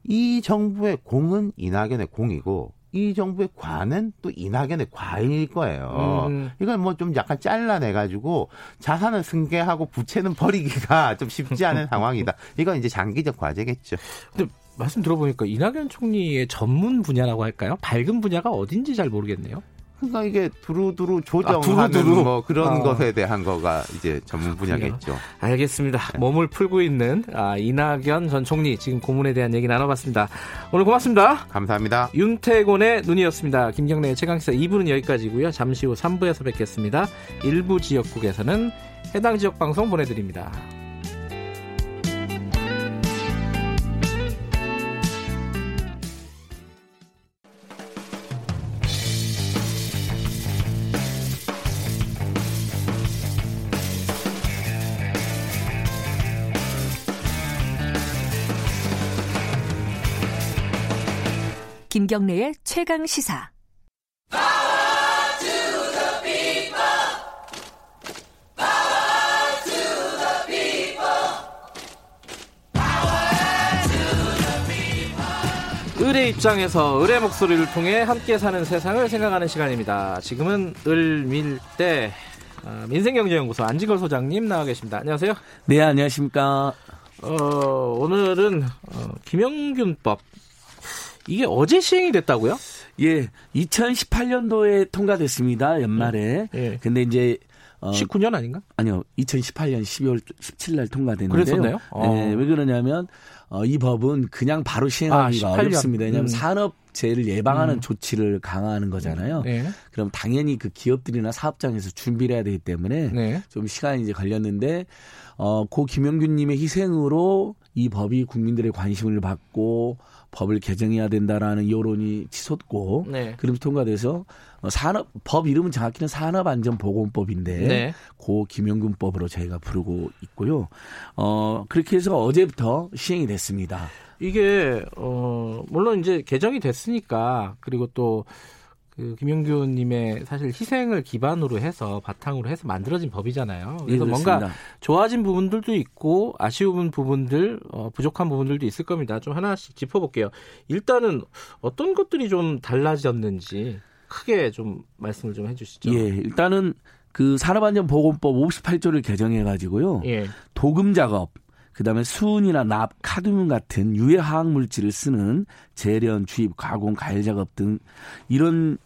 이 정부의 공은 이낙연의 공이고 이 정부의 과는 또 이낙연의 과일 거예요. 음. 이건 뭐 좀 약간 잘라내 가지고 자산을 승계하고 부채는 버리기가 좀 쉽지 않은 상황이다. 이건 이제 장기적 과제겠죠. 근데 말씀 들어보니까 이낙연 총리의 전문 분야라고 할까요? 밝은 분야가 어딘지 잘 모르겠네요. 그러니까 이게 두루두루 조정하는 아, 두루두루. 뭐 그런 아. 것에 대한 거가 이제 전문 분야겠죠. 알겠습니다. 몸을 풀고 있는 아, 이낙연 전 총리 지금 고문에 대한 얘기 나눠봤습니다. 오늘 고맙습니다. 감사합니다. 윤태곤의 눈이었습니다. 김경래의 최강시사 2부는 여기까지고요. 잠시 후 3부에서 뵙겠습니다. 일부 지역국에서는 해당 지역 방송 보내드립니다. 김경래의 최강 시사. 을의 입장에서 을의 목소리를 통해 함께 사는 세상을 생각하는 시간입니다. 지금은 을밀대 어, 민생경제연구소 안지걸 소장님 나와 계십니다. 안녕하세요. 네, 안녕하십니까. 어, 오늘은 어, 김영균법 이게 어제 시행이 됐다고요? 예, 2018년도에 통과됐습니다. 연말에. 예. 근데 이제 어, 19년 아닌가? 아니요, 2018년 12월 17일 날 통과됐는데요. 그랬었나요? 어. 예, 왜 그러냐면 어, 이 법은 그냥 바로 시행하기가 아, 18년. 어렵습니다. 왜냐하면 음. 산업재해를 예방하는 음. 조치를 강화하는 거잖아요. 네. 그럼 당연히 그 기업들이나 사업장에서 준비를 해야 되기 때문에 네. 좀 시간이 이제 걸렸는데 어, 고 김영균님의 희생으로 이 법이 국민들의 관심을 받고 법을 개정해야 된다라는 여론이 치솟고 네. 그러면서 통과돼서 어, 산업 법 이름은 정확히는 산업안전보건법인데 네. 고 김영균법으로 저희가 부르고 있고요. 어 그렇게 해서 어제부터 시행이 됐습니다. 이게 어 물론 이제 개정이 됐으니까 그리고 또 그 김영규님의 사실 희생을 기반으로 해서 바탕으로 해서 만들어진 법이잖아요. 예, 그래서 뭔가 그렇습니다. 좋아진 부분들도 있고 아쉬운 부분들, 어, 부족한 부분들도 있을 겁니다. 좀 하나씩 짚어볼게요. 일단은 어떤 것들이 좀 달라졌는지 크게 좀 말씀을 좀 해주시죠. 예, 일단은 그 산업안전보건법 58조를 개정해 가지고요. 예. 도금 작업, 그다음에 수은이나 납, 카드뮴 같은 유해 화학 물질을 쓰는 재련, 주입, 가공, 가열 작업 등 이런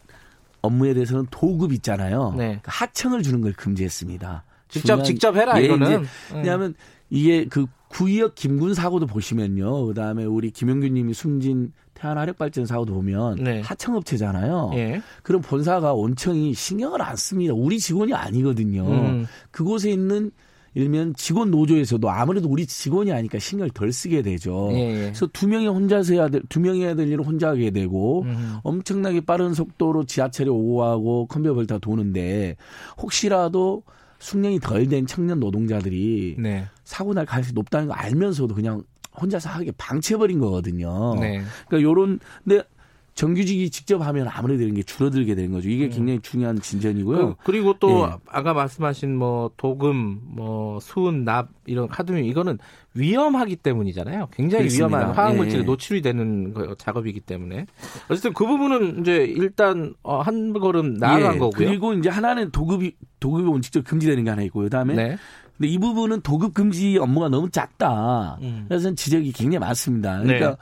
업무에 대해서는 도급 있잖아요. 네. 그러니까 하청을 주는 걸 금지했습니다. 직접 직접 해라 예, 이거는. 음. 왜냐하면 이게 그 구이역 김군 사고도 보시면요. 그다음에 우리 김영균 님이 숨진 태안 화력발전 사고도 보면 네. 하청업체잖아요. 예. 그럼 본사가 온청이 신경을 안 씁니다. 우리 직원이 아니거든요. 음. 그곳에 있는 일면 직원 노조에서도 아무래도 우리 직원이 아니까 신경을 덜 쓰게 되죠. 예, 예. 그래서 두 명이 혼자서 해야 될, 두 명이 해야 될 일을 혼자 하게 되고 음. 엄청나게 빠른 속도로 지하철에 오고 가고 컨베이어를 다 도는데 혹시라도 숙련이 덜 된 청년 노동자들이 네. 사고 날 가능성이 높다는 거 알면서도 그냥 혼자서 하게 방치해버린 거거든요. 네. 그러니까 요런 근데 정규직이 직접 하면 아무래도 이런 게 줄어들게 되는 거죠. 이게 굉장히 중요한 진전이고요. 음. 그, 그리고 또 예. 아까 말씀하신 뭐 도금, 뭐 수은, 납 이런 카드뮴 이거는 위험하기 때문이잖아요. 굉장히 그렇습니다. 위험한 화학 물질에 예. 노출이 되는 거, 작업이기 때문에 어쨌든 그 부분은 이제 일단 어, 한 걸음 나아간 예, 거고요. 그리고 이제 하나는 도급이 도급이 원칙적으로 금지되는 게 하나 있고요. 그다음에 네. 근데 이 부분은 도급 금지 업무가 너무 작다. 음. 그래서 지적이 굉장히 많습니다. 그러니까 네.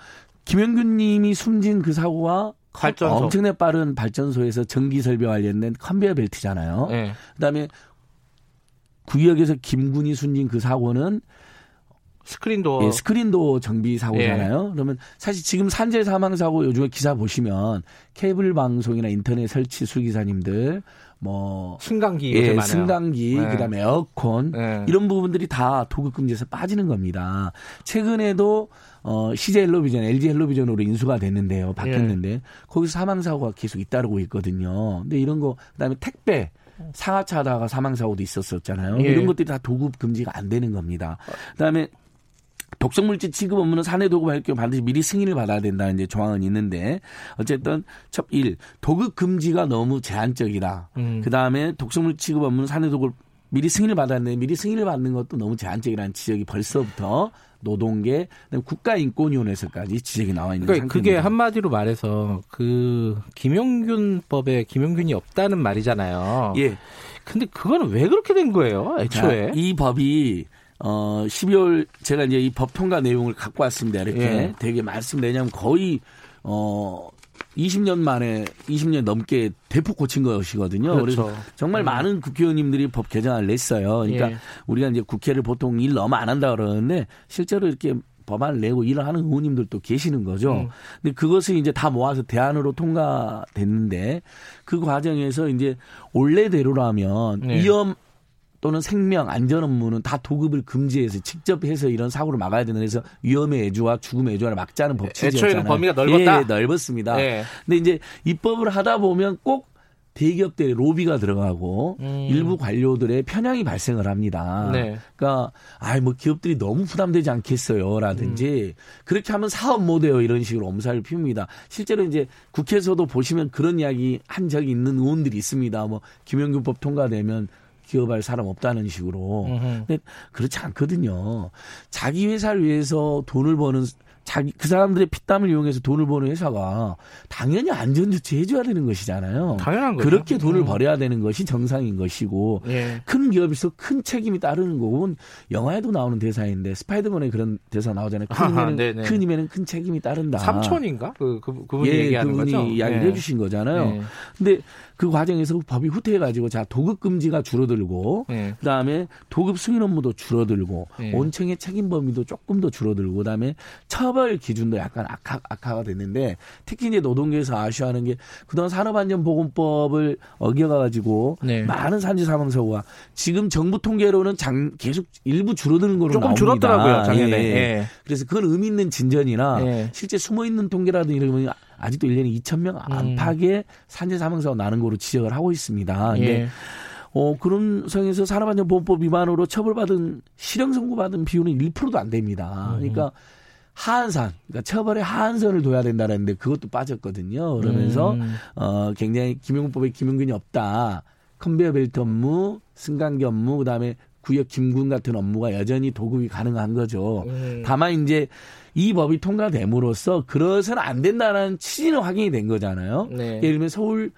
김영균 님이 숨진 그 사고와 발전소. 엄청나게 빠른 발전소에서 전기 설비 관련된 컨베이어 벨트잖아요. 네. 그다음에 구의역에서 김군이 숨진 그 사고는 스크린도어 예, 스크린도어 정비 사고잖아요. 그러면 사실 지금 산재 사망 사고 요즘에 기사 보시면 케이블 방송이나 인터넷 설치 수리 기사님들 뭐 승강기 예, 많아요. 승강기, 네. 그다음에 에어컨 네. 이런 부분들이 다 도급 금지에서 빠지는 겁니다. 최근에도 어 CJ 헬로비전, LG 헬로비전으로 인수가 됐는데요. 바뀌었는데 예. 거기서 사망 사고가 계속 잇따르고 있거든요. 근데 이런 거 그다음에 택배 상하차 하다가 사망 사고도 있었었잖아요. 예. 이런 것들이 다 도급 금지가 안 되는 겁니다. 그다음에 독성물질 취급 업무는 사내 도급할 경우 반드시 미리 승인을 받아야 된다는 이제 조항은 있는데 어쨌든 첫 일 도급 금지가 너무 제한적이다. 음. 그 다음에 독성물 취급 업무는 사내 도급 미리 승인을 받았는데 미리 승인을 받는 것도 너무 제한적이라는 지적이 벌써부터 노동계 국가인권위원회에서까지 지적이 나와 있는 그러니까 그게 상태입니다. 한마디로 말해서 그 김용균법에 김용균이 없다는 말이잖아요. 예. 근데 그거는 왜 그렇게 된 거예요? 애초에. 자, 이 법이 어 12월 제가 이제 이 법 통과 내용을 갖고 왔습니다. 이렇게 예. 되게 말씀드리냐면 거의 어 20년 만에 20년 넘게 대폭 고친 것이거든요. 그렇죠. 그래서 정말 음. 많은 국회의원님들이 법 개정안을 냈어요. 그러니까 예. 우리가 이제 국회를 보통 일 너무 안 한다 그러는데 실제로 이렇게 법안을 내고 일을 하는 의원님들도 계시는 거죠. 음. 근데 그것을 이제 다 모아서 대안으로 통과됐는데 그 과정에서 이제 원래대로라면 네. 위험 또는 생명 안전 업무는 다 도급을 금지해서 직접 해서 이런 사고를 막아야 되는 그래서 위험의 애주와 죽음의 애주를 막자는 법 취지였잖아요. 애초에는 범위가 넓었다? 예, 넓었습니다. 예. 근데 이제 입법을 하다 보면 꼭 대기업들의 로비가 들어가고 음. 일부 관료들의 편향이 발생을 합니다. 네. 그러니까 아이 뭐 기업들이 너무 부담되지 않겠어요라든지 그렇게 하면 사업 못 해요 이런 식으로 엄살을 피웁니다. 실제로 이제 국회에서도 보시면 그런 이야기 한 적이 있는 의원들이 있습니다. 뭐 김영균법 통과되면 기업할 사람 없다는 식으로. 음흠. 근데 그렇지 않거든요. 자기 회사를 위해서 돈을 버는 자기 그 사람들의 피땀을 이용해서 돈을 버는 회사가 당연히 안전 조치 해줘야 되는 것이잖아요. 당연한 거죠. 그렇게 돈을 음. 벌여야 되는 것이 정상인 것이고 예. 큰 기업에서 큰 책임이 따르는 거고 영화에도 나오는 대사인데 스파이더맨에 그런 대사 나오잖아요. 큰 아하, 힘에는, 네네. 큰 힘에는 큰 책임이 따른다. 삼촌인가? 그, 그 그분이 예, 얘기하는 그분이 거죠. 이야기를 예. 해주신 거잖아요. 예. 근데 그 과정에서 법이 후퇴해가지고 자 도급 금지가 줄어들고 예. 그다음에 도급 승인 업무도 줄어들고 예. 온청의 책임 범위도 조금 더 줄어들고 그다음에 처벌 기준도 약간 악화, 악화가 됐는데 특히 이제 노동계에서 아쉬워하는 게 그동안 산업안전보건법을 어겨가지고 네. 많은 산재 사망 사고가 지금 정부 통계로는 장, 계속 일부 줄어드는 걸로 조금 나옵니다. 줄었더라고요, 작년에. 예, 예. 예. 그래서 그건 의미 있는 진전이나 예. 실제 숨어 있는 통계라든지 이런 거 아직도 1년에 2천 명 안팎의 산재 사망 사고 나는 거로 지적을 하고 있습니다. 근데 예. 어, 그런 상에서 산업안전보건법 위반으로 처벌받은 실형 선고받은 비율은 1%도 안 됩니다. 음. 그러니까 하한선, 그러니까 처벌의 하한선을 둬야 된다는데 그것도 빠졌거든요. 그러면서 음. 어, 굉장히 김용법에 김용균이 없다. 컨베이어 벨트 업무, 승강기 업무, 그다음에 구역 김군 같은 업무가 여전히 도급이 가능한 거죠. 음. 다만 이제 이 법이 통과됨으로써 그러서는 안 된다는 취지는 확인이 된 거잖아요. 네. 예를 들면 서울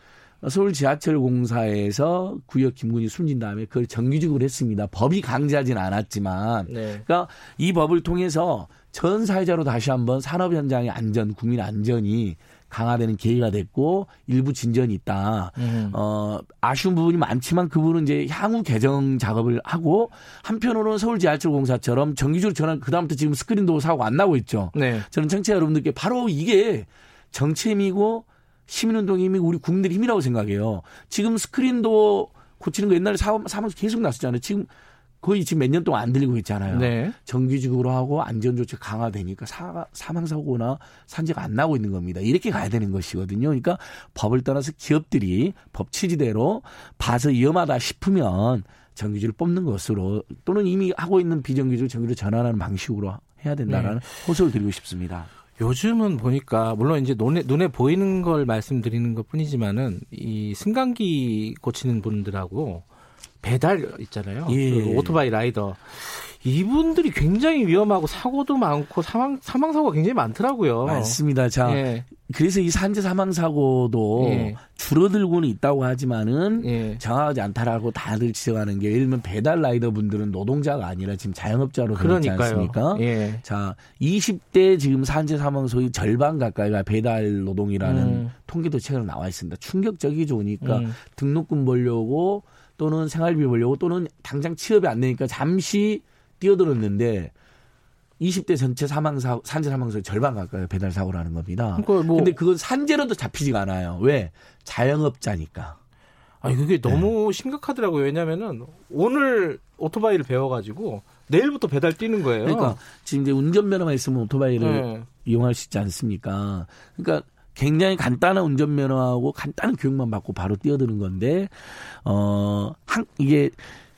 서울 지하철 공사에서 구역 김군이 숨진 다음에 그걸 정규직으로 했습니다. 법이 강제하진 않았지만 네. 그러니까 이 법을 통해서 전 사회자로 다시 한번 산업 현장의 안전, 국민 안전이 강화되는 계기가 됐고 일부 진전이 있다. 음. 어, 아쉬운 부분이 많지만 그분은 이제 향후 개정 작업을 하고 한편으로는 서울 지하철 공사처럼 정기적으로 전환 그다음부터 지금 스크린도 사고 안 나고 있죠. 네. 저는 청취자 여러분들께 바로 이게 정치의 힘이고 시민운동의 힘이고 우리 국민들의 힘이라고 생각해요. 지금 스크린도 고치는 거 옛날에 사망, 사망 계속 났었잖아요. 지금 거의 지금 몇 년 동안 안 들리고 있잖아요. 네. 정규직으로 하고 안전조치 강화되니까 사, 사망사고나 산재가 안 나고 있는 겁니다. 이렇게 가야 되는 것이거든요. 그러니까 법을 떠나서 기업들이 법 취지대로 봐서 위험하다 싶으면 정규직을 뽑는 것으로 또는 이미 하고 있는 비정규직을 정규직으로 전환하는 방식으로 해야 된다라는 호소를 드리고 싶습니다. 요즘은 보니까 물론 이제 눈에 눈에 보이는 걸 말씀드리는 것 뿐이지만은 이 승강기 고치는 분들하고 배달 있잖아요. 예. 그 오토바이 라이더 이분들이 굉장히 위험하고 사고도 많고 사망 사망 사고가 굉장히 많더라고요. 맞습니다. 자, 예. 그래서 이 산재 사망 사고도 예. 줄어들고는 있다고 하지만은 예. 정확하지 않다라고 다들 지적하는 게 예를 들면 배달 라이더 분들은 노동자가 아니라 지금 자영업자로 그러니까요. 않습니까? 예. 자, 20대 지금 산재 사망 소위 절반 가까이가 배달 노동이라는 음. 통계도 최근에 나와 있습니다. 충격적이죠. 그러니까 음. 등록금 벌려고 또는 생활비 벌려고 또는 당장 취업이 안 되니까 잠시 뛰어들었는데 20대 전체 사망 사 산재 사망 소 절반 가까이 배달 사고라는 겁니다. 그러니까 뭐 근데 그건 산재로도 잡히지가 않아요. 왜? 자영업자니까. 아니 그게 너무 심각하더라고요. 왜냐면은 오늘 오토바이를 배워가지고 내일부터 배달 뛰는 거예요. 그러니까 지금 이제 운전면허만 있으면 오토바이를 네. 이용할 수 있지 않습니까? 그러니까 굉장히 간단한 운전면허하고 간단한 교육만 받고 바로 뛰어드는 건데, 어, 한, 이게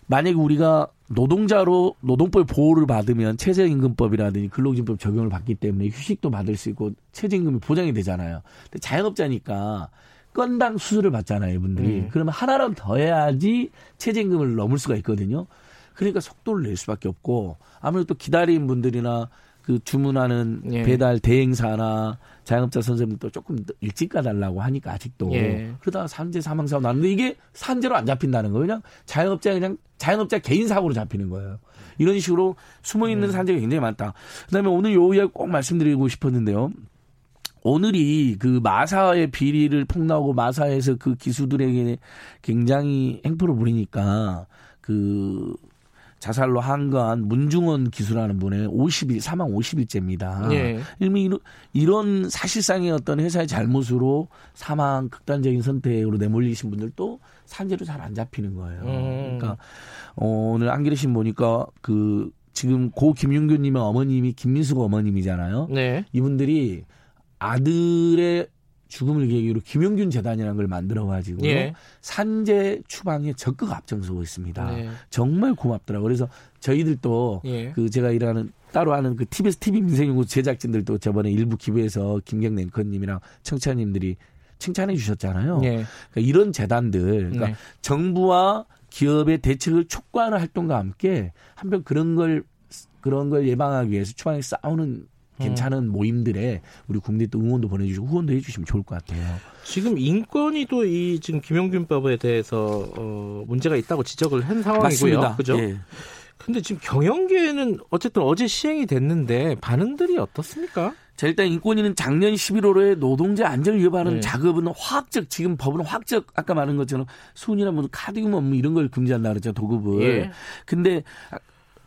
만약에 우리가 노동자로 노동법 보호를 받으면 최저임금법이라든지 근로기준법 적용을 받기 때문에 휴식도 받을 수 있고 최저임금이 보장이 되잖아요. 근데 자영업자니까 건당 수수료를 받잖아요, 이분들이. 음. 그러면 하나라도 더 해야지 최저임금을 넘을 수가 있거든요. 그러니까 속도를 낼 수밖에 없고 아무래도 또 기다린 분들이나 그 주문하는 예. 배달 대행사나 자영업자 선생님도 조금 더 일찍 가달라고 하니까 아직도 예. 그러다가 산재 사망 사고 나는데 이게 산재로 안 잡힌다는 거예요. 그냥 자영업자 그냥 자영업자 개인 사고로 잡히는 거예요. 이런 식으로 숨어 있는 음. 산재가 굉장히 많다. 그다음에 오늘 요 이야기 꼭 말씀드리고 싶었는데요. 오늘이 그 마사의 비리를 폭로하고 마사에서 그 기수들에게 굉장히 행포를 부리니까 그 자살로 한거한 문중원 기수라는 분의 50일 사망 50일째입니다. 예. 이미 이런, 사실상의 어떤 회사의 잘못으로 사망 극단적인 선택으로 내몰리신 분들도 산재로 잘 안 잡히는 거예요. 음. 그러니까 어, 오늘 안기르신 보니까 그 지금 고 김윤규님의 어머님이 김민수가 어머님이잖아요. 네. 이분들이 아들의 죽음을 계기로 김용균 재단이라는 걸 만들어 가지고 예. 산재 추방에 적극 앞장서고 있습니다. 네. 정말 고맙더라고요. 그래서 저희들도 예. 그 제가 일하는 따로 하는 그 TBS TV 민생연구 제작진들도 저번에 일부 기부해서 김경래 앵커님이랑 청취자님들이 칭찬해 주셨잖아요. 예. 그러니까 이런 재단들, 그러니까 네. 정부와 기업의 대책을 촉구하는 활동과 함께 한편 그런 걸 그런 걸 예방하기 위해서 추방에 싸우는 괜찮은 모임들에 우리 국민도 응원도 보내주시고 후원도 해주시면 좋을 것 같아요. 지금 인권위도 이 지금 김용균법에 대해서 어, 문제가 있다고 지적을 한 상황이고요. 맞습니다. 그죠? 예. 근데 지금 경영계는 어쨌든 어제 시행이 됐는데 반응들이 어떻습니까? 자, 일단 인권위는 작년 11월에 노동자 안전을 위협하는 네. 작업은 화학적, 지금 법은 화학적, 아까 말한 것처럼 순이나 뭐 카디움 업무 이런 걸 금지한다 그랬죠, 도급을. 예. 근데 아,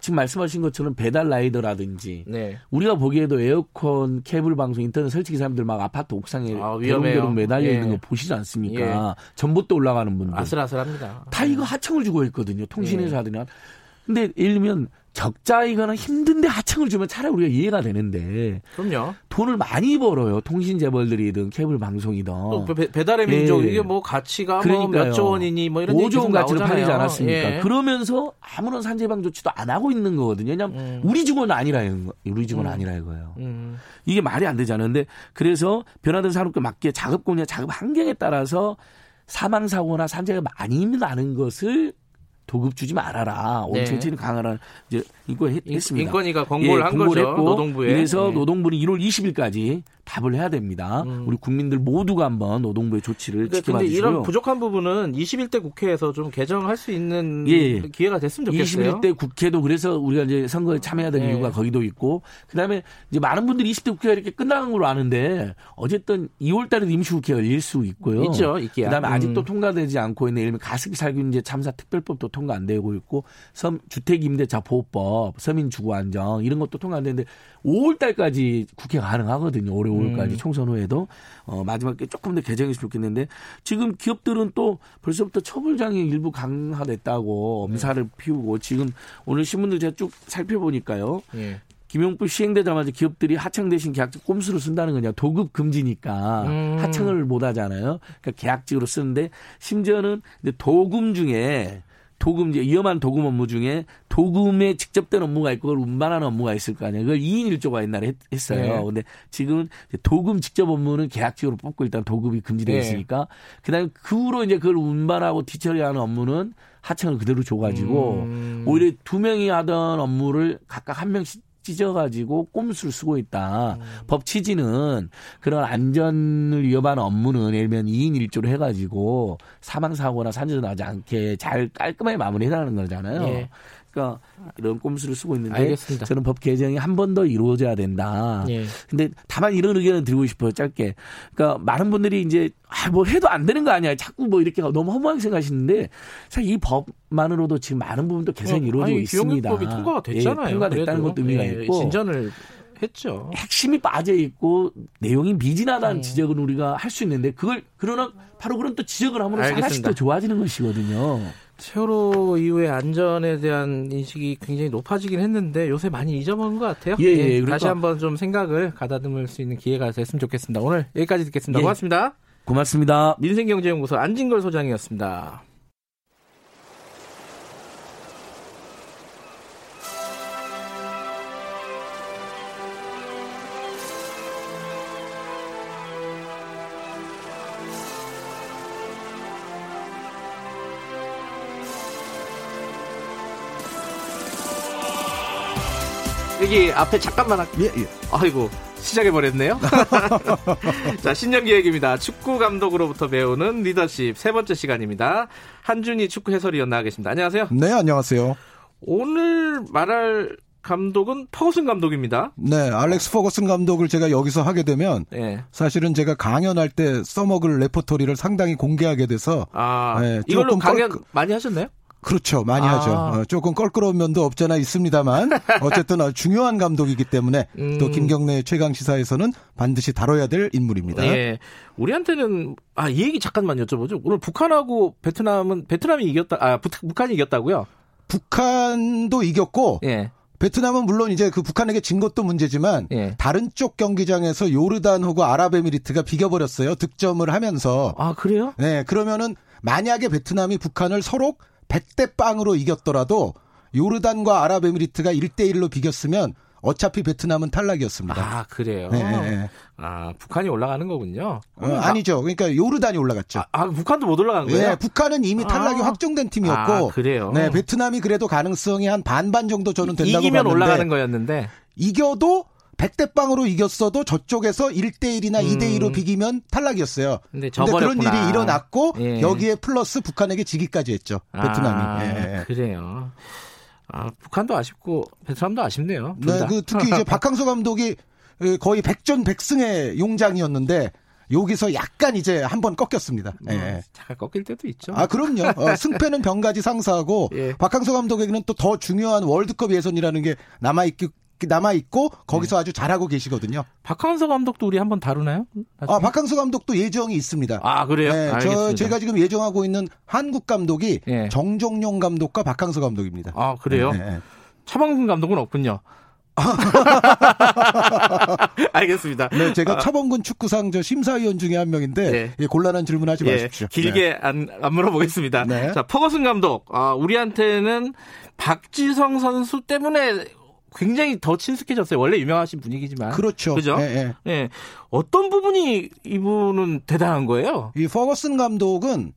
지금 말씀하신 것처럼 배달 라이더라든지 네. 우리가 보기에도 에어컨, 케이블 방송, 인터넷 설치기 사람들 막 아파트 옥상에 아. 대롱대롱 매달려 예. 있는 거 보시지 않습니까? 전봇대 올라가는 분들. 아슬아슬합니다. 다 이거 하청을 주고 있거든요. 통신회사 예. 근데 예를 들면 적자 이거나 힘든데 하청을 주면 차라리 우리가 이해가 되는데 그럼요. 돈을 많이 벌어요. 통신 재벌들이든 케이블 방송이든. 또 배, 배달의 민족 예. 이게 뭐 가치가 뭐 그러니까요. 몇조 원이니 뭐 이런 얘기 5조 계속 원 나오잖아요. 팔리지 않았습니까? 예. 그러면서 아무런 산재방 조치도 안 하고 있는 거거든요. 왜냐하면 음. 우리 직원은 아니라 이거- 우리 직원은 음. 아니라 이거예요. 음. 이게 말이 안 되잖아요. 근데 그래서 변화된 산업에 맞게 작업 공량, 작업 환경에 따라서 사망 사고나 산재가 많이 나는 것을 도급 주지 말아라. 네. 원칙을 강화하는 이제 인권 인- 했습니다. 인권위가 공고를 한 공고를 거죠. 했고, 노동부에. 이래서 네. 노동부는 1월 20일까지 답을 해야 됩니다. 음. 우리 국민들 모두가 한번 노동부의 조치를 근데, 지켜봐 주시고요. 이런 부족한 부분은 21대 국회에서 좀 개정할 수 있는 예. 기회가 됐으면 좋겠어요. 21대 국회도 그래서 우리가 이제 선거에 참여해야 되는 네. 이유가 거기도 있고 그다음에 이제 많은 분들이 20대 국회가 이렇게 끝나간 걸로 아는데 어쨌든 2월 달에도 임시 국회가 열릴 수 있고요. 있죠, 있기야. 그다음에 음. 아직도 통과되지 않고 있는 예를 들면 가습기 살균제 참사 특별법도 통과 안 되고 있고 섬 주택 임대차 보호법, 서민 주거 안정 이런 것도 통과 안 되는데 5월 달까지 국회가 가능하거든요. 올해 5월까지 음. 총선 후에도 어 마지막에 조금 더 개정했으면 좋겠는데 지금 기업들은 또 벌써부터 처벌장이 일부 강화됐다고 네. 엄살을 피우고 지금 오늘 신문들 제가 쭉 살펴보니까요. 예. 김용법 시행되자마자 기업들이 하청 대신 계약직 꼼수로 쓴다는 거냐 도급 금지니까 음. 하청을 못 하잖아요. 그러니까 계약직으로 쓰는데 심지어는 도금 중에 도금 이제 위험한 도금 업무 중에 도금에 직접된 업무가 있고 그걸 운반하는 업무가 있을 거 아니에요. 그걸 2인 1조가 옛날에 했, 했어요. 네. 근데 지금은 도금 직접 업무는 계약직으로 뽑고 일단 도급이 금지되어 네. 있으니까 그다음에 그 후로 이제 그걸 운반하고 뒤처리하는 업무는 하청을 그대로 줘가지고 음. 오히려 두 명이 하던 업무를 각각 한 명씩 찢어가지고 꼼수를 쓰고 있다. 법 취지는 그런 안전을 위협하는 업무는 예를 들면 2인 1조로 해가지고 사망사고나 산재도 나지 않게 잘 깔끔하게 마무리해라는 거잖아요. 예. 그러니까 이런 꼼수를 쓰고 있는데 알겠습니다. 저는 법 개정이 한 번 더 이루어져야 된다. 예. 근데 다만 이런 의견을 드리고 싶어요. 짧게. 그러니까 많은 분들이 이제 아, 뭐 해도 안 되는 거 아니야. 자꾸 뭐 이렇게 너무 허무하게 생각하시는데 사실 이 법만으로도 지금 많은 부분도 개선이 이루어지고 어, 아니, 있습니다. 기용법이 통과가 됐잖아요. 예, 통과됐다는 그래도. 것도 의미가 예, 있고 진전을 했죠. 핵심이 빠져 있고 내용이 미진하다는 음. 지적은 우리가 할 수 있는데 그걸 그러나 바로 그런 또 지적을 함으로 써 하나씩. 더 좋아지는 것이거든요. 세월호 이후에 안전에 대한 인식이 굉장히 높아지긴 했는데 요새 많이 잊어먹은 것 같아요. 예, 예, 그러니까- 다시 한번 좀 생각을 가다듬을 수 있는 기회가 됐으면 좋겠습니다. 오늘 여기까지 듣겠습니다. 예. 고맙습니다. 고맙습니다. 민생경제연구소 안진걸 소장이었습니다. 여기 앞에 잠깐만 할 예, 예. 아이고 시작해버렸네요. 자 신년 기획입니다. 축구 감독으로부터 배우는 리더십 세 번째 시간입니다. 한준희 축구 해설위원 나와계십니다. 안녕하세요. 네, 안녕하세요. 오늘 말할 감독은 퍼거슨 감독입니다. 네, 알렉스 퍼거슨 감독을 제가 여기서 하게 되면 네. 사실은 제가 강연할 때 써먹을 레퍼토리를 상당히 공개하게 돼서 아 네, 이걸로 강연 껄- 많이 하셨나요? 그렇죠. 많이 아. 하죠. 어, 조금 껄끄러운 면도 없잖아 있습니다만 어쨌든 중요한 감독이기 때문에 음. 또 김경래 최강 시사에서는 반드시 다뤄야 될 인물입니다. 예. 우리한테는 아 이 얘기 잠깐만 여쭤보죠. 오늘 북한하고 베트남은 베트남이 이겼다. 아 북- 북한이 이겼다고요? 북한도 이겼고 예. 베트남은 물론 이제 그 북한에게 진 것도 문제지만 예. 다른 쪽 경기장에서 요르단하고 아랍에미리트가 비겨버렸어요. 득점을 하면서. 아, 그래요? 네, 그러면은 만약에 베트남이 북한을 서로 100대 빵으로 이겼더라도 요르단과 아랍에미리트가 1대1로 비겼으면 어차피 베트남은 탈락이었습니다. 아, 그래요? 네, 네, 네. 아, 북한이 올라가는 거군요. 어, 아니죠. 그러니까 요르단이 올라갔죠. 아, 아, 북한도 못 올라간 거예요? 네, 북한은 이미 탈락이 아. 확정된 팀이었고, 아, 그래요? 네, 베트남이 그래도 가능성이 한 반반 정도 저는 된다고 이기면 봤는데 올라가는 거였는데. 이겨도 100대 빵으로 이겼어도 저쪽에서 1대1이나 음. 2대2로 비기면 탈락이었어요. 근데 근데 그런. 일이 일어났고 예. 여기에 플러스 북한에게 지기까지 했죠. 베트남이. 아, 예, 예. 그래요. 아, 북한도 아쉽고 베트남도 아쉽네요. 둘 네, 다. 그 특히 이제 박항서 감독이 거의 백전백승의 용장이었는데 여기서 약간 이제 한번 꺾였습니다. 뭐, 예. 잠깐 꺾일 때도 있죠. 아, 그럼요. 어, 승패는 병가지 상사하고 예. 박항서 감독에게는 또 더 중요한 월드컵 예선이라는 게 남아 있기 남아 있고 거기서 아주 잘하고 계시거든요. 박항서 감독도 우리 한번 다루나요? 아, 박항서 감독도 예정이 있습니다. 아, 그래요? 네, 저 알겠습니다. 제가 지금 예정하고 있는 한국 감독이 예. 정종용 감독과 박항서 감독입니다. 아, 그래요? 네, 네. 차범근 감독은 없군요. 알겠습니다. 네, 제가 차범근 축구상 저 심사위원 중에 한 명인데 예. 예, 곤란한 질문하지 예, 마십시오. 길게 안, 안 물어보겠습니다. 네. 자, 퍼거슨 감독, 아, 우리한테는 박지성 선수 때문에 굉장히 더 친숙해졌어요. 원래 유명하신 분위기지만. 네. 그렇죠. 그죠? 예, 예. 예. 어떤 부분이 이분은 대단한 거예요? 이 퍼거슨 감독은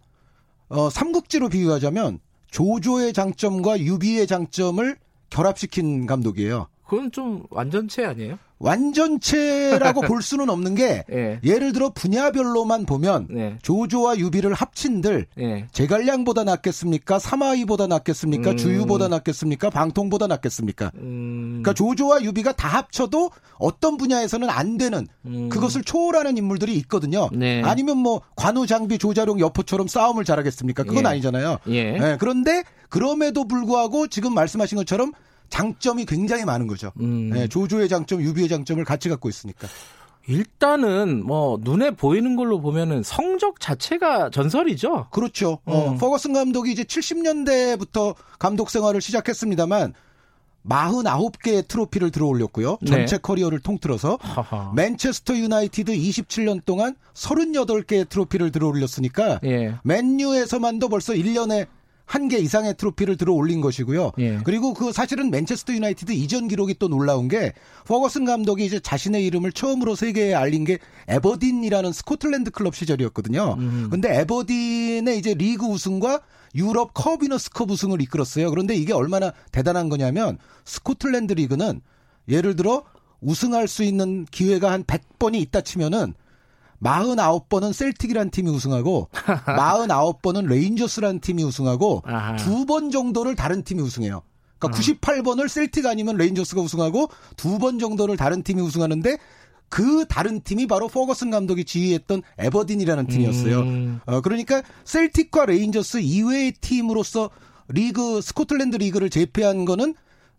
어, 삼국지로 비유하자면 조조의 장점과 유비의 장점을 결합시킨 감독이에요. 그건 좀 완전체 아니에요? 완전체라고 볼 수는 없는 게 예. 예를 들어 분야별로만 보면 네. 조조와 유비를 합친들 예. 제갈량보다 낫겠습니까? 사마이보다 낫겠습니까? 음. 주유보다 낫겠습니까? 방통보다 낫겠습니까? 음. 그러니까 조조와 유비가 다 합쳐도 어떤 분야에서는 안 되는 음. 그것을 초월하는 인물들이 있거든요. 네. 아니면 뭐 관우 장비 조자룡 여포처럼 싸움을 잘하겠습니까? 그건 예. 아니잖아요. 예. 네, 그런데 그럼에도 불구하고 지금 말씀하신 것처럼 장점이 굉장히 많은 거죠. 음. 네, 조조의 장점, 유비의 장점을 같이 갖고 있으니까. 일단은 뭐 눈에 보이는 걸로 보면은 성적 자체가 전설이죠. 그렇죠. 어, 음. 퍼거슨 감독이 이제 70년대부터 감독 생활을 시작했습니다만 49개의 트로피를 들어올렸고요. 전체 네. 커리어를 통틀어서 하하. 맨체스터 유나이티드 27년 동안 38개의 트로피를 들어올렸으니까 예. 맨유에서만도 벌써 1년에 한 개 이상의 트로피를 들어 올린 것이고요. 예. 그리고 그 사실은 맨체스터 유나이티드 이전 기록이 또 놀라운 게 퍼거슨 감독이 이제 자신의 이름을 처음으로 세계에 알린 게 애버딘이라는 스코틀랜드 클럽 시절이었거든요. 음. 근데 애버딘의 이제 리그 우승과 유럽 컵위너스컵 우승을 이끌었어요. 그런데 이게 얼마나 대단한 거냐면 스코틀랜드 리그는 예를 들어 우승할 수 있는 기회가 한 100번이 있다 치면은 49번은 셀틱이라는 팀이 우승하고 49번은 레인저스라는 팀이 우승하고. 두 번 정도를 다른 팀이 우승해요. 아. 그러니까 98번을 셀틱 아니면 레인저스가 우승하고 두 번 정도를 다른 팀이 우승하는데 그 다른 팀이 바로 퍼거슨 감독이 지휘했던 애버딘이라는 팀이었어요. 음. 어, 그러니까 셀틱과 레인저스 이외의 팀으로서 리그 스코틀랜드 리그를 제패한 거는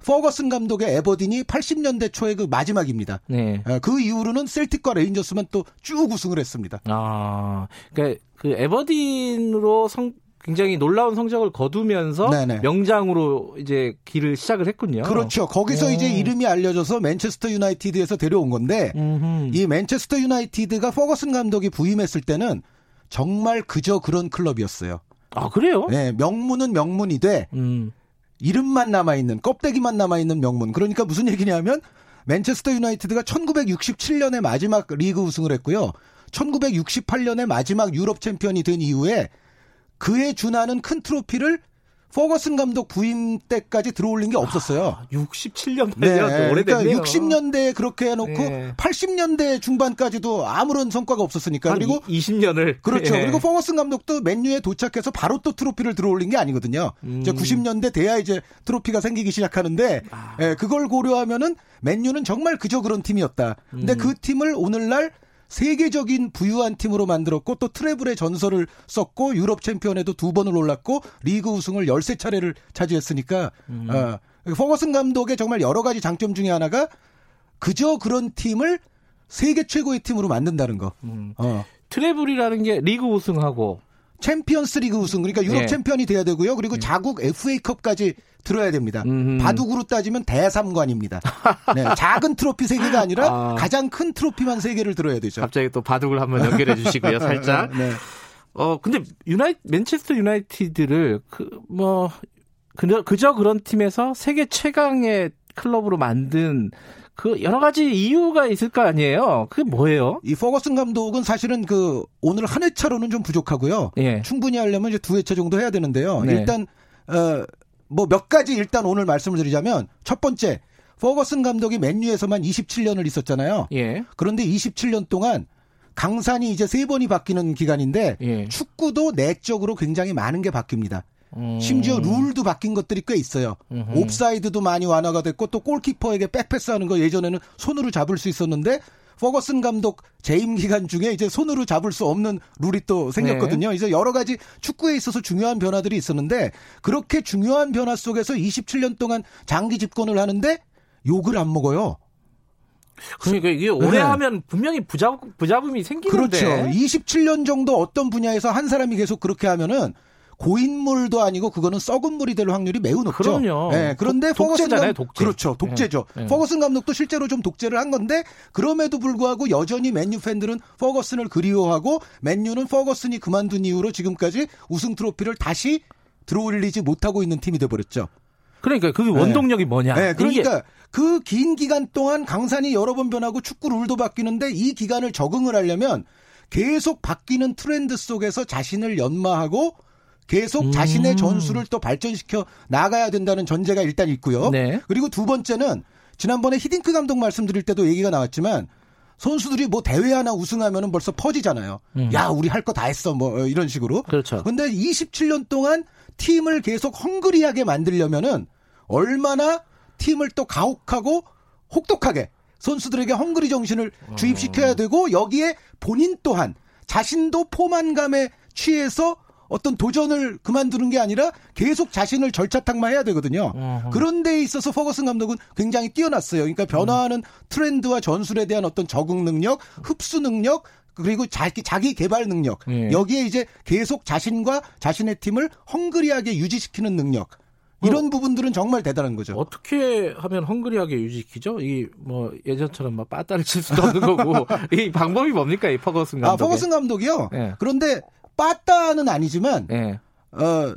퍼거슨 감독의 애버딘이 80년대 초의 그 마지막입니다. 네. 어, 그 이후로는 셀틱과 레인저스만 또 쭉 우승을 했습니다. 아, 그러니까 그 에버딘으로 성 굉장히 놀라운 성적을 거두면서 네네. 명장으로 이제 길을 시작을 했군요. 그렇죠. 거기서 오. 이제 이름이 알려져서 맨체스터 유나이티드에서 데려온 건데 음흠. 이 맨체스터 유나이티드가 퍼거슨 감독이 부임했을 때는 정말 그저 그런 클럽이었어요. 아 그래요? 네, 명문은 명문이 돼 음. 이름만 남아 있는 껍데기만 남아 있는 명문. 그러니까 무슨 얘기냐면 맨체스터 유나이티드가 1967년에 마지막 리그 우승을 했고요. 1968년에 마지막 유럽 챔피언이 된 이후에 그에 준하는 큰 트로피를 퍼거슨 감독 부임 때까지 들어올린 게 없었어요. 67년 네, 네, 그러니까 오래됐네요. 60년대에 그렇게 해놓고 네. 80년대 중반까지도 아무런 성과가 없었으니까 한 그리고 20년을 그렇죠. 예. 그리고 퍼거슨 감독도 맨유에 도착해서 바로 또 트로피를 들어올린 게 아니거든요. 음. 이제 90년대 돼야 이제 트로피가 생기기 시작하는데 아. 예, 그걸 고려하면은 맨유는 정말 그저 그런 팀이었다. 근데 음. 그 팀을 오늘날 세계적인 부유한 팀으로 만들었고 또 트레블의 전설을 썼고 유럽 챔피언에도 두 번을 올랐고 리그 우승을 13차례를 차지했으니까 음. 어, 퍼거슨 감독의 정말 여러 가지 장점 중에 하나가 그저 그런 팀을 세계 최고의 팀으로 만든다는 거. 음. 어. 트레블이라는 게 리그 우승하고 챔피언스 리그 우승 그러니까 유럽 예. 챔피언이 돼야 되고요. 그리고 자국 FA컵까지 들어야 됩니다. 음. 바둑으로 따지면 대삼관입니다. 네, 작은 트로피 세 개가 아니라 아. 가장 큰 트로피만 세 개를 들어야 되죠. 갑자기 또 바둑을 한번 연결해 주시고요, 살짝. 네. 어, 근데 유나이 맨체스터 유나이티드를 그뭐 그저, 그저 그런 팀에서 세계 최강의 클럽으로 만든 그 여러 가지 이유가 있을 거 아니에요. 그게 뭐예요? 이 퍼거슨 감독은 사실은 그 오늘 한 회차로는 좀 부족하고요. 예. 충분히 하려면 이제 두 회차 정도 해야 되는데요. 네. 일단 어 뭐 몇 가지 일단 오늘 말씀을 드리자면 첫 번째 퍼거슨 감독이 맨유에서만 27년을 있었잖아요. 예. 그런데 27년 동안 강산이 이제 세 번이 바뀌는 기간인데 예. 축구도 내적으로 굉장히 많은 게 바뀝니다. 음. 심지어 룰도 바뀐 것들이 꽤 있어요. 음흠. 옵사이드도 많이 완화가 됐고 또 골키퍼에게 백패스하는 거 예전에는 손으로 잡을 수 있었는데 퍼거슨 감독 재임 기간 중에 이제 손으로 잡을 수 없는 룰이 또 네. 생겼거든요. 이제 여러 가지 축구에 있어서 중요한 변화들이 있었는데 그렇게 중요한 변화 속에서 27년 동안 장기 집권을 하는데 욕을 안 먹어요. 그러니까 이게 오래 네. 하면 분명히 부자, 부자금이 생기는데. 그렇죠. 27년 정도 어떤 분야에서 한 사람이 계속 그렇게 하면은 고인물도 아니고 그거는 썩은 물이 될 확률이 매우 높죠. 그럼요. 예, 그런데 독- 퍼거슨 독재잖아요, 감- 독재. 그렇죠. 독재죠. 예, 예. 퍼거슨 감독도 실제로 좀 독재를 한 건데 그럼에도 불구하고 여전히 맨유 팬들은 퍼거슨을 그리워하고 맨유는 퍼거슨이 그만둔 이후로 지금까지 우승 트로피를 다시 들어올리지 못하고 있는 팀이 돼 버렸죠. 그러니까 그 원동력이 뭐냐. 네, 그러니까 그 긴 기간 동안 강산이 여러 번 변하고 축구 룰도 바뀌는데 이 기간을 적응을 하려면 계속 바뀌는 트렌드 속에서 자신을 연마하고 계속 음. 자신의 전술을 또 발전시켜 나가야 된다는 전제가 일단 있고요. 네. 그리고 두 번째는 지난번에 히딩크 감독 말씀드릴 때도 얘기가 나왔지만 선수들이 뭐 대회 하나 우승하면은 벌써 퍼지잖아요. 음. 야, 우리 할 거 다 했어. 뭐 이런 식으로. 그렇죠. 근데 27년 동안 팀을 계속 헝그리하게 만들려면은 얼마나 팀을 또 가혹하고 혹독하게 선수들에게 헝그리 정신을 주입시켜야 되고 여기에 본인 또한 자신도 포만감에 취해서 어떤 도전을 그만두는 게 아니라 계속 자신을 절차탕마해야 되거든요. 어허. 그런 데 있어서 퍼거슨 감독은 굉장히 뛰어났어요. 그러니까 변화하는 트렌드와 전술에 대한 어떤 적응 능력, 흡수 능력, 그리고 자기 자기 개발 능력. 예. 여기에 이제 계속 자신과 자신의 팀을 헝그리하게 유지시키는 능력. 이런 부분들은 정말 대단한 거죠. 어떻게 하면 hungry하게 유지시키죠? 이뭐 예전처럼 막 빠따를 칠 수도 없는 거고 이 방법이 뭡니까 이 퍼거슨 아, 감독? 퍼거슨 감독이요. 예. 그런데 빠따는 아니지만 예. 어,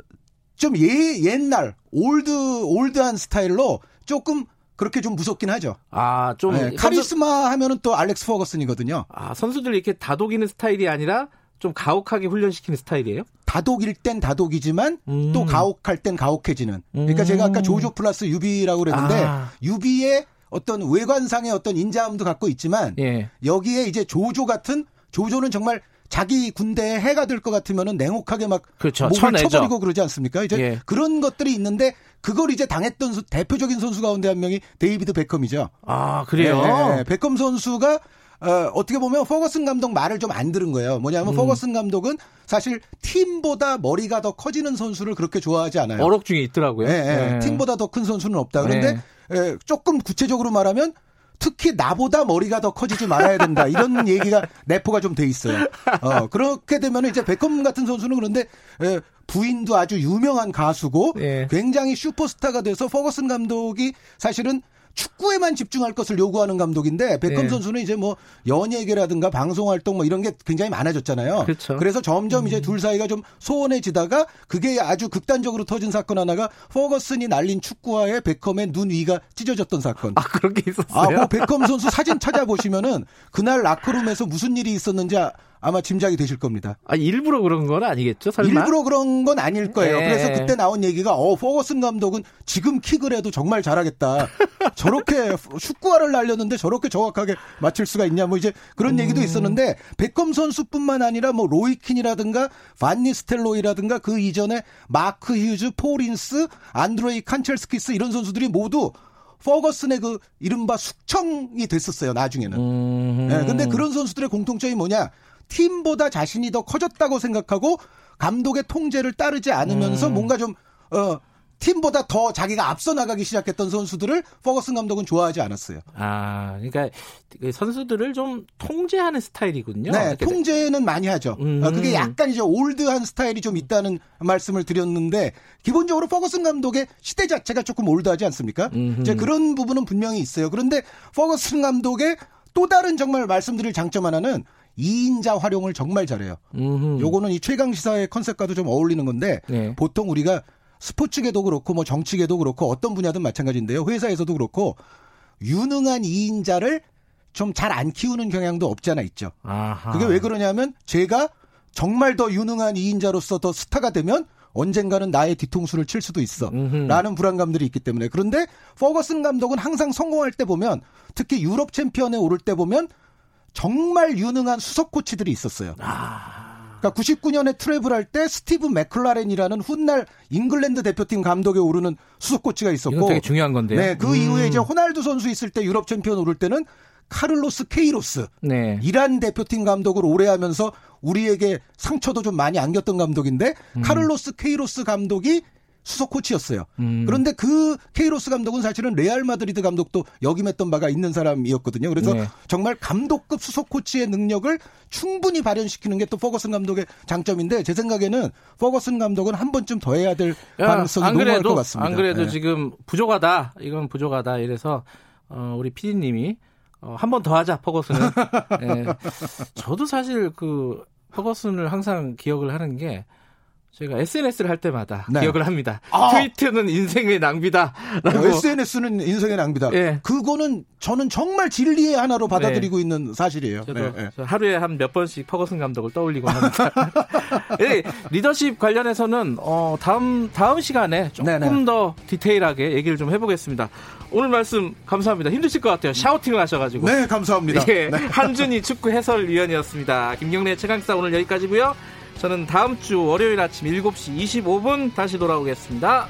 좀 예, 옛날 old old한 스타일로 조금 그렇게 좀 무섭긴 하죠. 아 좀 네, 카리스마 하면은 또 알렉스 퍼거슨이거든요. 아 선수들 이렇게 다독이는 스타일이 아니라 좀 가혹하게 훈련시키는 스타일이에요? 다독일 땐 다독이지만 음. 또 가혹할 땐 가혹해지는. 그러니까 음. 제가 아까 조조 플러스 유비라고 그랬는데 아. 유비의 어떤 외관상의 어떤 인자함도 갖고 있지만 예. 여기에 이제 조조 같은 조조는 정말 자기 군대에 해가 될 것 같으면은 냉혹하게 막 그렇죠. 목을 쳐내죠. 쳐버리고 그러지 않습니까? 이제 예. 그런 것들이 있는데 그걸 이제 당했던 수- 대표적인 선수 가운데 한 명이 데이비드 베컴이죠. 아 그래요? 예, 예. 베컴 선수가 어, 어떻게 보면 퍼거슨 감독 말을 좀 안 들은 거예요. 뭐냐면 음. 퍼거슨 감독은 사실 팀보다 머리가 더 커지는 선수를 그렇게 좋아하지 않아요. 어록 중에 있더라고요. 예, 예. 예. 팀보다 더 큰 선수는 없다. 그런데 예, 조금 구체적으로 말하면 특히 나보다 머리가 더 커지지 말아야 된다. 이런 얘기가 내포가 좀 돼 있어요. 어, 그렇게 되면 이제 베컴 같은 선수는 그런데 예, 부인도 아주 유명한 가수고 예. 굉장히 슈퍼스타가 돼서 퍼거슨 감독이 사실은 축구에만 집중할 것을 요구하는 감독인데 베컴 예. 선수는 이제 뭐 연예계라든가 방송 활동 뭐 이런 게 굉장히 많아졌잖아요. 그렇죠. 래서 점점 이제 둘 사이가 좀 소원해지다가 그게 아주 극단적으로 터진 사건 하나가 퍼거슨이 날린 축구화에 베컴의 눈 위가 찢어졌던 사건. 아 그런 게 있었어요. 아, 뭐 베컴 선수 사진 찾아보시면은 그날 라커룸에서 무슨 일이 있었는지 아- 아마 짐작이 되실 겁니다. 아, 일부러 그런 건 아니겠죠? 설마? 일부러 그런 건 아닐 거예요. 예. 그래서 그때 나온 얘기가 어 퍼거슨 감독은 지금 킥을 해도 정말 잘하겠다. 저렇게 축구화를 날렸는데 저렇게 정확하게 맞출 수가 있냐 뭐 이제 그런 얘기도 음. 있었는데 베컴 선수뿐만 아니라 뭐 로이 킨이라든가 반니스텔로이라든가 그 이전에 마크 휴즈, 폴 인스, 안드레이 칸첼스키스 이런 선수들이 모두 퍼거슨의 그 이른바 숙청이 됐었어요 나중에는. 음. 네, 근데 그런 선수들의 공통점이 뭐냐? 팀보다 자신이 더 커졌다고 생각하고 감독의 통제를 따르지 않으면서 음. 뭔가 좀, 어, 팀보다 더 자기가 앞서 나가기 시작했던 선수들을 퍼거슨 감독은 좋아하지 않았어요. 아, 그러니까 그 선수들을 좀 통제하는 스타일이군요. 네, 통제는 많이 하죠. 음. 어, 그게 약간 이제 올드한 스타일이 좀 있다는 말씀을 드렸는데 기본적으로 퍼거슨 감독의 시대 자체가 조금 올드하지 않습니까? 음흠. 이제 그런 부분은 분명히 있어요. 그런데 퍼거슨 감독의 또 다른 정말 말씀드릴 장점 하나는 2인자 활용을 정말 잘해요. 음흠. 요거는 이 최강 시사의 컨셉과도 좀 어울리는 건데 네. 보통 우리가 스포츠계도 그렇고 뭐 정치계도 그렇고 어떤 분야든 마찬가지인데요. 회사에서도 그렇고 유능한 2인자를 좀 잘 안 키우는 경향도 없지 않아 있죠. 아하. 그게 왜 그러냐면 제가 정말 더 유능한 2인자로서 더 스타가 되면 언젠가는 나의 뒤통수를 칠 수도 있어. 음흠. 라는 불안감들이 있기 때문에. 그런데 퍼거슨 감독은 항상 성공할 때 보면 특히 유럽 챔피언에 오를 때 보면 정말 유능한 수석 코치들이 있었어요. 그러니까 99년에 트레블 할 때 스티브 맥클라렌이라는 훗날 잉글랜드 대표팀 감독에 오르는 수석 코치가 있었고 되게 중요한 건데요. 네, 그 음. 이후에 이제 호날두 선수 있을 때 유럽 챔피언 오를 때는 카를로스 케이로스 네. 이란 대표팀 감독을 오래 하면서 우리에게 상처도 좀 많이 안겼던 감독인데 카를로스 케이로스 감독이 수석 코치였어요. 음. 그런데 그 케이로스 감독은 사실은 레알 마드리드 감독도 역임했던 바가 있는 사람이었거든요. 그래서 네. 정말 감독급 수석 코치의 능력을 충분히 발현시키는 게 또 퍼거슨 감독의 장점인데 제 생각에는 퍼거슨 감독은 한 번쯤 더 해야 될 야, 가능성이 안 그래도 것 같습니다. 안 그래도 네. 지금 부족하다. 이건 부족하다. 이래서 어, 우리 PD님이 어, 한 번 더 하자 퍼거슨은. 예. 저도 사실 그 퍼거슨을 항상 기억을 하는 게 제가 SNS를 할 때마다 네. 기억을 합니다. 아! 트위터는 인생의 낭비다. 라고. SNS는 인생의 낭비다. 예. 그거는 저는 정말 진리의 하나로 받아들이고 있는 사실이에요. 저도 네, 네. 저 하루에 한 몇 번씩 퍼거슨 감독을 떠올리곤 합니다. 예, 리더십 관련해서는 어, 다음 다음 시간에 조금 네네. 더 디테일하게 얘기를 좀 해보겠습니다. 오늘 말씀 감사합니다. 힘드실 것 같아요. 샤우팅을 하셔가지고. 네, 감사합니다. 예, 네. 한준희 축구 해설위원이었습니다. 김경래 최강사 오늘 여기까지고요. 저는 다음 주 월요일 아침 7시 25분 다시 돌아오겠습니다.